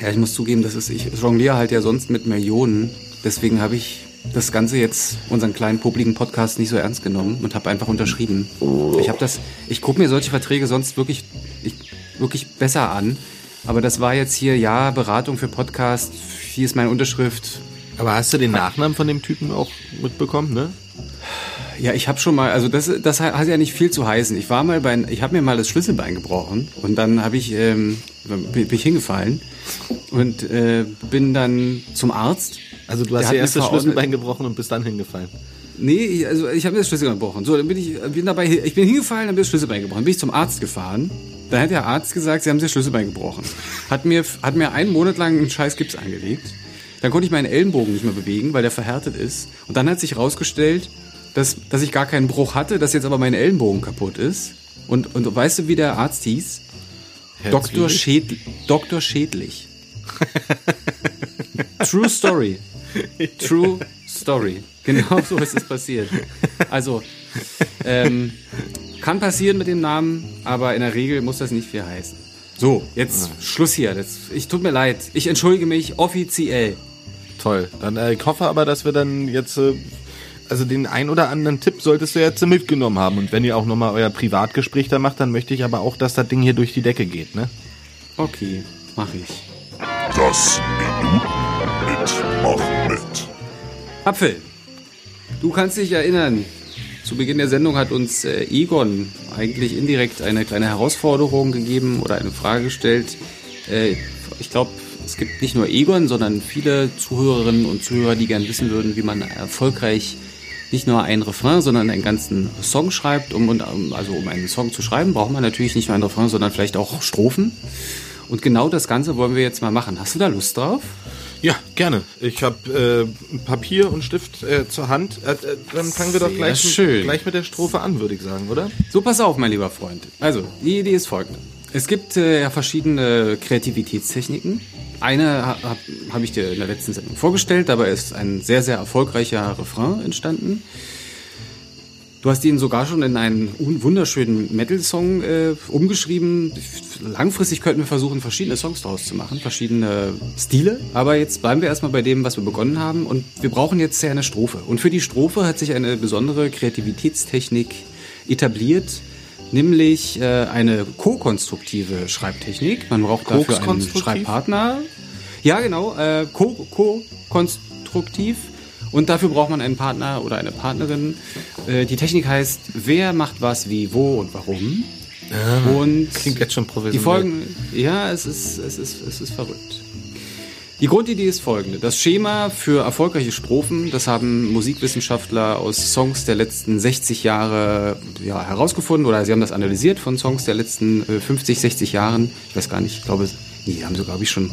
Ja, ich muss zugeben, das ist, ich jongliere halt ja sonst mit Millionen. Deswegen habe ich das Ganze jetzt, unseren kleinen publiken Podcast, nicht so ernst genommen und habe einfach unterschrieben. Ich habe das, ich gucke mir solche Verträge sonst wirklich, ich, wirklich besser an. Aber das war jetzt hier, ja, Beratung für Podcast, hier ist meine Unterschrift. Aber hast du den Nachnamen von dem Typen auch mitbekommen, ne? Ja, ich habe schon mal, also das, das hat ja nicht viel zu heißen. Ich war mal bei, ich habe mir mal das Schlüsselbein gebrochen und dann habe ich, ähm, bin, ich hingefallen und äh, bin dann zum Arzt. Also du hast dir mir erst das Schlüsselbein gebrochen und bist dann hingefallen. Nee, ich- also ich habe mir das Schlüsselbein gebrochen. So, dann bin ich bin dabei, ich bin hingefallen, dann bin ich das Schlüsselbein gebrochen. Bin ich zum Arzt gefahren. Dann hat der Arzt gesagt, sie haben sich das Schlüsselbein gebrochen. Hat mir, hat mir einen Monat lang einen scheiß Gips angelegt. Dann konnte ich meinen Ellenbogen nicht mehr bewegen, weil der verhärtet ist. Und dann hat sich herausgestellt, dass, dass ich gar keinen Bruch hatte, dass jetzt aber mein Ellenbogen kaputt ist. Und, und weißt du, wie der Arzt hieß? Herr Dr. Zwiebel? Schäd, Dr. Schädlich. True Story. True Story. Genau so ist es passiert. Also, ähm, kann passieren mit dem Namen, aber in der Regel muss das nicht viel heißen. So, jetzt Schluss hier. Das, ich tut mir leid. Ich entschuldige mich offiziell. Toll. Dann äh, ich hoffe aber, dass wir dann jetzt äh, also den ein oder anderen Tipp solltest du jetzt mitgenommen haben und wenn ihr auch nochmal euer Privatgespräch da macht, dann möchte ich aber auch, dass das Ding hier durch die Decke geht, ne? Okay, mache ich. Das Minuten mit Mach mit. Apfel, du kannst dich erinnern, zu Beginn der Sendung hat uns äh, Egon eigentlich indirekt eine kleine Herausforderung gegeben oder eine Frage gestellt. Äh, ich glaube, es gibt nicht nur Egon, sondern viele Zuhörerinnen und Zuhörer, die gern wissen würden, wie man erfolgreich nicht nur einen Refrain, sondern einen ganzen Song schreibt. Um, um, also um einen Song zu schreiben, braucht man natürlich nicht nur einen Refrain, sondern vielleicht auch Strophen. Und genau das Ganze wollen wir jetzt mal machen. Hast du da Lust drauf? Ja, gerne. Ich habe äh, Papier und Stift äh, zur Hand. Äh, äh, dann fangen wir doch gleich, schön. gleich mit der Strophe an, würde ich sagen, oder? So, pass auf, mein lieber Freund. Also, die Idee ist folgende. Es gibt äh, ja verschiedene Kreativitätstechniken. Eine habe hab, ich dir in der letzten Sendung vorgestellt, dabei ist ein sehr, sehr erfolgreicher Refrain entstanden. Du hast ihn sogar schon in einen un- wunderschönen Metal-Song äh, umgeschrieben. Langfristig könnten wir versuchen, verschiedene Songs daraus zu machen, verschiedene Stile. Aber jetzt bleiben wir erstmal bei dem, was wir begonnen haben. Und wir brauchen jetzt ja eine Strophe. Und für die Strophe hat sich eine besondere Kreativitätstechnik etabliert, nämlich äh, eine ko-konstruktive Schreibtechnik. Man braucht dafür einen? Schreibpartner. Ja, genau, äh, ko- ko-konstruktiv. Und dafür braucht man einen Partner oder eine Partnerin. Äh, die Technik heißt, wer macht was, wie, wo und warum. und Ah, klingt jetzt schon professionell. Die Folgen, ja, es ist, es ist, es ist verrückt. Die Grundidee ist folgende. Das Schema für erfolgreiche Strophen, das haben Musikwissenschaftler aus Songs der letzten 60 Jahre ja, herausgefunden oder sie haben das analysiert von Songs der letzten äh, 50, 60 Jahren. Ich weiß gar nicht, ich glaube, die haben sogar, glaube ich, schon.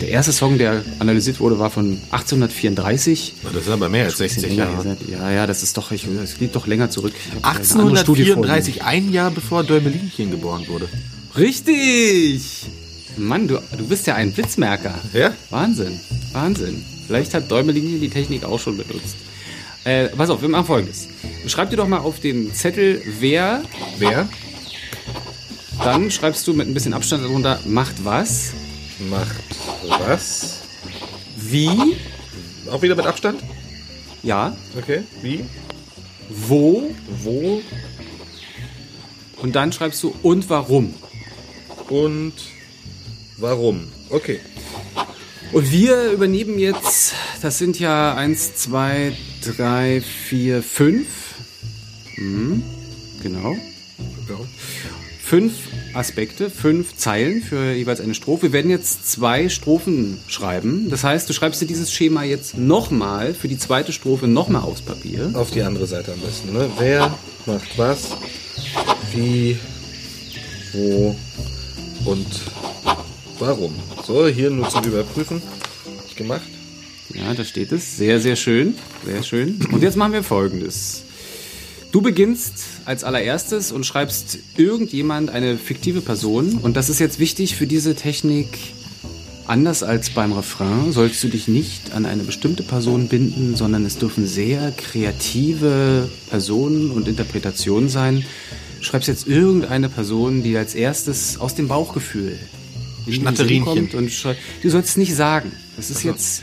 Der erste Song, der analysiert wurde, war von 1834. Das ist aber mehr als 60 Jahre. Ja, ja, das ist doch, ich, das liegt doch länger zurück. Ich hab eine andere Studie vorliegen. 1834, ein Jahr bevor Däumelinchen geboren wurde. Richtig! Mann, du, du bist ja ein Blitzmerker. Ja? Wahnsinn, Wahnsinn. Vielleicht hat Däumelinchen die Technik auch schon benutzt. Äh, pass auf, wir machen folgendes. Schreib dir doch mal auf den Zettel, wer, Wer dann schreibst du mit ein bisschen Abstand darunter, macht was, macht was? wie, Auch wieder mit Abstand? ja, Okay. Wie? wo Wo? und dann schreibst du und warum. Und warum? Okay. Und wir übernehmen jetzt, das sind ja eins, zwei, drei, vier, fünf. Mhm, genau. Fünf Aspekte, fünf Zeilen für jeweils eine Strophe. Wir werden jetzt zwei Strophen schreiben. Das heißt, du schreibst dir dieses Schema jetzt nochmal für die zweite Strophe nochmal aufs Papier. Auf die andere Seite am besten. Ne? Wer macht was? Wie? Wo? Und warum? So, hier nur zum Überprüfen. Ich gemacht. Ja, da steht es. Sehr, sehr schön. Sehr schön. Und jetzt machen wir folgendes. Du beginnst als allererstes und schreibst irgendjemand eine fiktive Person. Und das ist jetzt wichtig für diese Technik. Anders als beim Refrain sollst du dich nicht an eine bestimmte Person binden, sondern es dürfen sehr kreative Personen und Interpretationen sein. Schreibst jetzt irgendeine Person, die als erstes aus dem Bauchgefühl Schnatterinchen. kommt und schrei- du sollst es nicht sagen. Das ist jetzt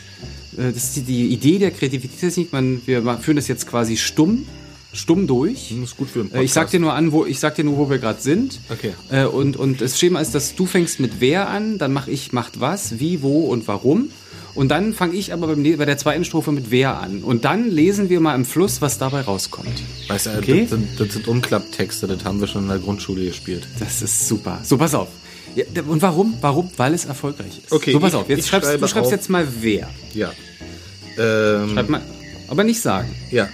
äh, das ist die, die Idee der Kreativitätstechnik. Man, wir führen das jetzt quasi stumm, stumm durch. Das ist gut für einen Äh, Ich sag dir nur an, wo ich sag dir nur, wo wir gerade sind. Okay. Äh, und, und das Schema ist, dass du fängst mit wer an, dann mache ich macht was, wie, wo und warum. Und dann fange ich aber beim, ne- bei der zweiten Strophe mit wer an. Und dann lesen wir mal im Fluss, was dabei rauskommt. Weißt du, Okay. das, sind, das sind Umklapptexte, das haben wir schon in der Grundschule gespielt. Das ist super. So, pass auf. Ja, und warum? Warum? Weil es erfolgreich ist. Okay, So, pass ich- auf. Jetzt schreibst du schreibst auf. jetzt mal wer. Ja. Ähm, Schreib mal, aber nicht sagen. ja.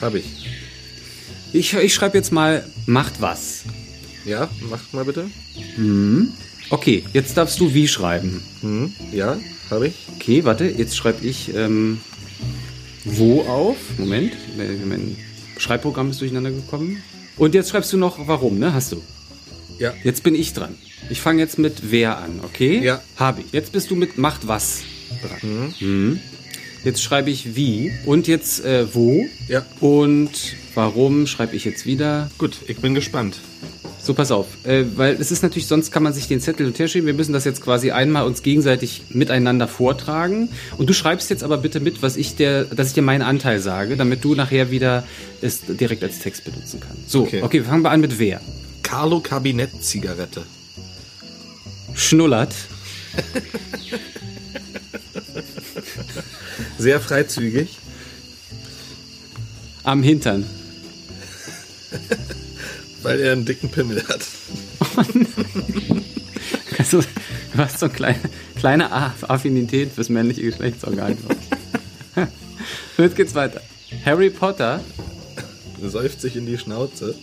Habe ich. Ich, ich schreibe jetzt mal macht was. Ja, mach mal bitte. Okay, jetzt darfst du wie schreiben. Hm, ja, habe ich. Okay, warte, jetzt schreibe ich ähm, wo auf. Moment, äh, mein Schreibprogramm ist durcheinander gekommen. Und jetzt schreibst du noch warum, ne? Hast du? Ja. Jetzt bin ich dran. Ich fange jetzt mit wer an, okay? Ja. Habe ich. Jetzt bist du mit macht was dran. Mhm. Jetzt schreibe ich wie und jetzt äh, wo. Ja. Und warum schreibe ich jetzt wieder. Gut, ich bin gespannt. So, pass auf, äh, weil es ist natürlich, sonst kann man sich den Zettel und her schieben. Wir müssen das jetzt quasi einmal uns gegenseitig miteinander vortragen. Und du schreibst jetzt aber bitte mit, was ich dir, dass ich dir meinen Anteil sage, damit du nachher wieder es direkt als Text benutzen kannst. So, Okay. okay, fangen wir an mit wer? Carlo Kabinett Zigarette. Schnullert. Sehr freizügig. Am Hintern. Weil er einen dicken Pimmel hat. Also, du hast so eine kleine, kleine Affinität fürs männliche Geschlechtsorgan. Jetzt geht's weiter. Harry Potter, Säuft sich in die Schnauze.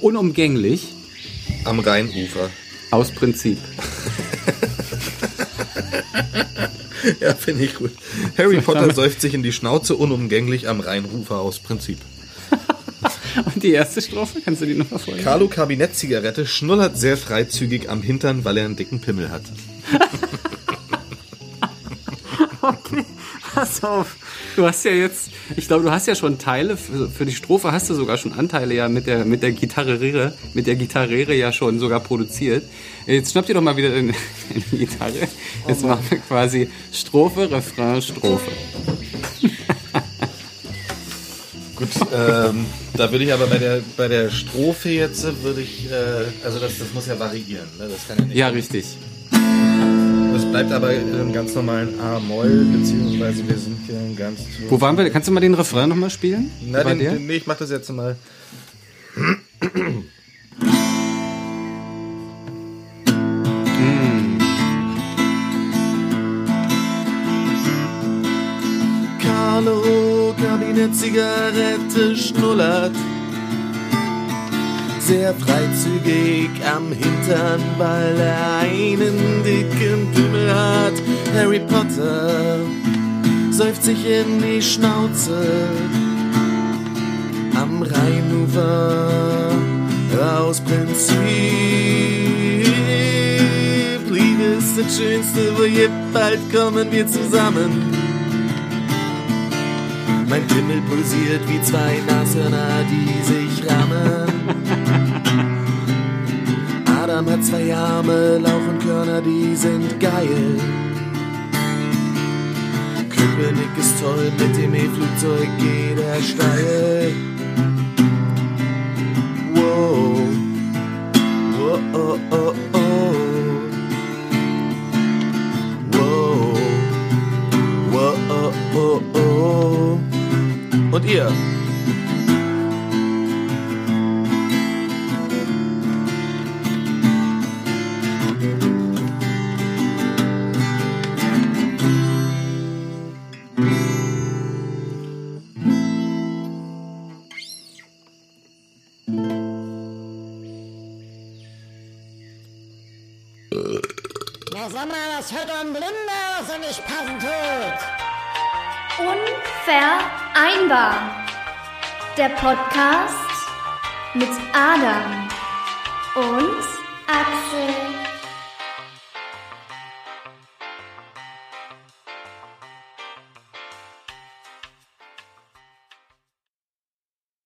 Unumgänglich, Am Rheinufer. aus Prinzip. Ja, finde ich gut. Harry Potter säuft sich in die Schnauze unumgänglich am Rheinufer aus Prinzip. Und die erste Strophe, kannst du die nochmal vorlesen? Carlo Kabinett-Zigarette schnullert sehr freizügig am Hintern, weil er einen dicken Pimmel hat. Pass auf. Du hast ja jetzt, ich glaube, du hast ja schon Teile, für, für die Strophe hast du sogar schon Anteile ja mit der, mit der Gitarrere, mit der Gitarrere ja schon sogar produziert. Jetzt schnapp dir doch mal wieder in, in die Gitarre. Jetzt machen wir quasi Strophe, Refrain, Strophe. Gut, ähm, da würde ich aber bei der bei der Strophe jetzt äh, würde ich, äh, also das, das muss ja variieren, ne? Das kann ja nicht. Ja, richtig. Bleibt aber im ganz normalen A-Moll, beziehungsweise wir sind hier ein ganz. Wo waren wir? Kannst du mal den Refrain nochmal spielen? Na, Bei den, dir? den, nee, ich mach das jetzt mal. Carlo, Kabinett, Zigarette, schnullert. Sehr freizügig am Hintern, weil er einen dicken Pimmel hat. Harry Potter säuft sich in die Schnauze. Am Rheinufer aus Prinzip. Liebe ist das Schönste, wo je bald kommen wir zusammen. Mein Pimmel pulsiert wie zwei Nashörner, die sich rammen. Adam hat zwei Arme, Lauchenkörner, die sind geil. Köpenick ist toll, mit dem E-Flugzeug geht er steil. Wow, wow, oh, oh, oh. Wow, wow, oh, oh, oh. Und ihr? Mal, was hört ein Blinder, er nicht passen tut? Unvereinbar. Der Podcast mit Adam und Axel.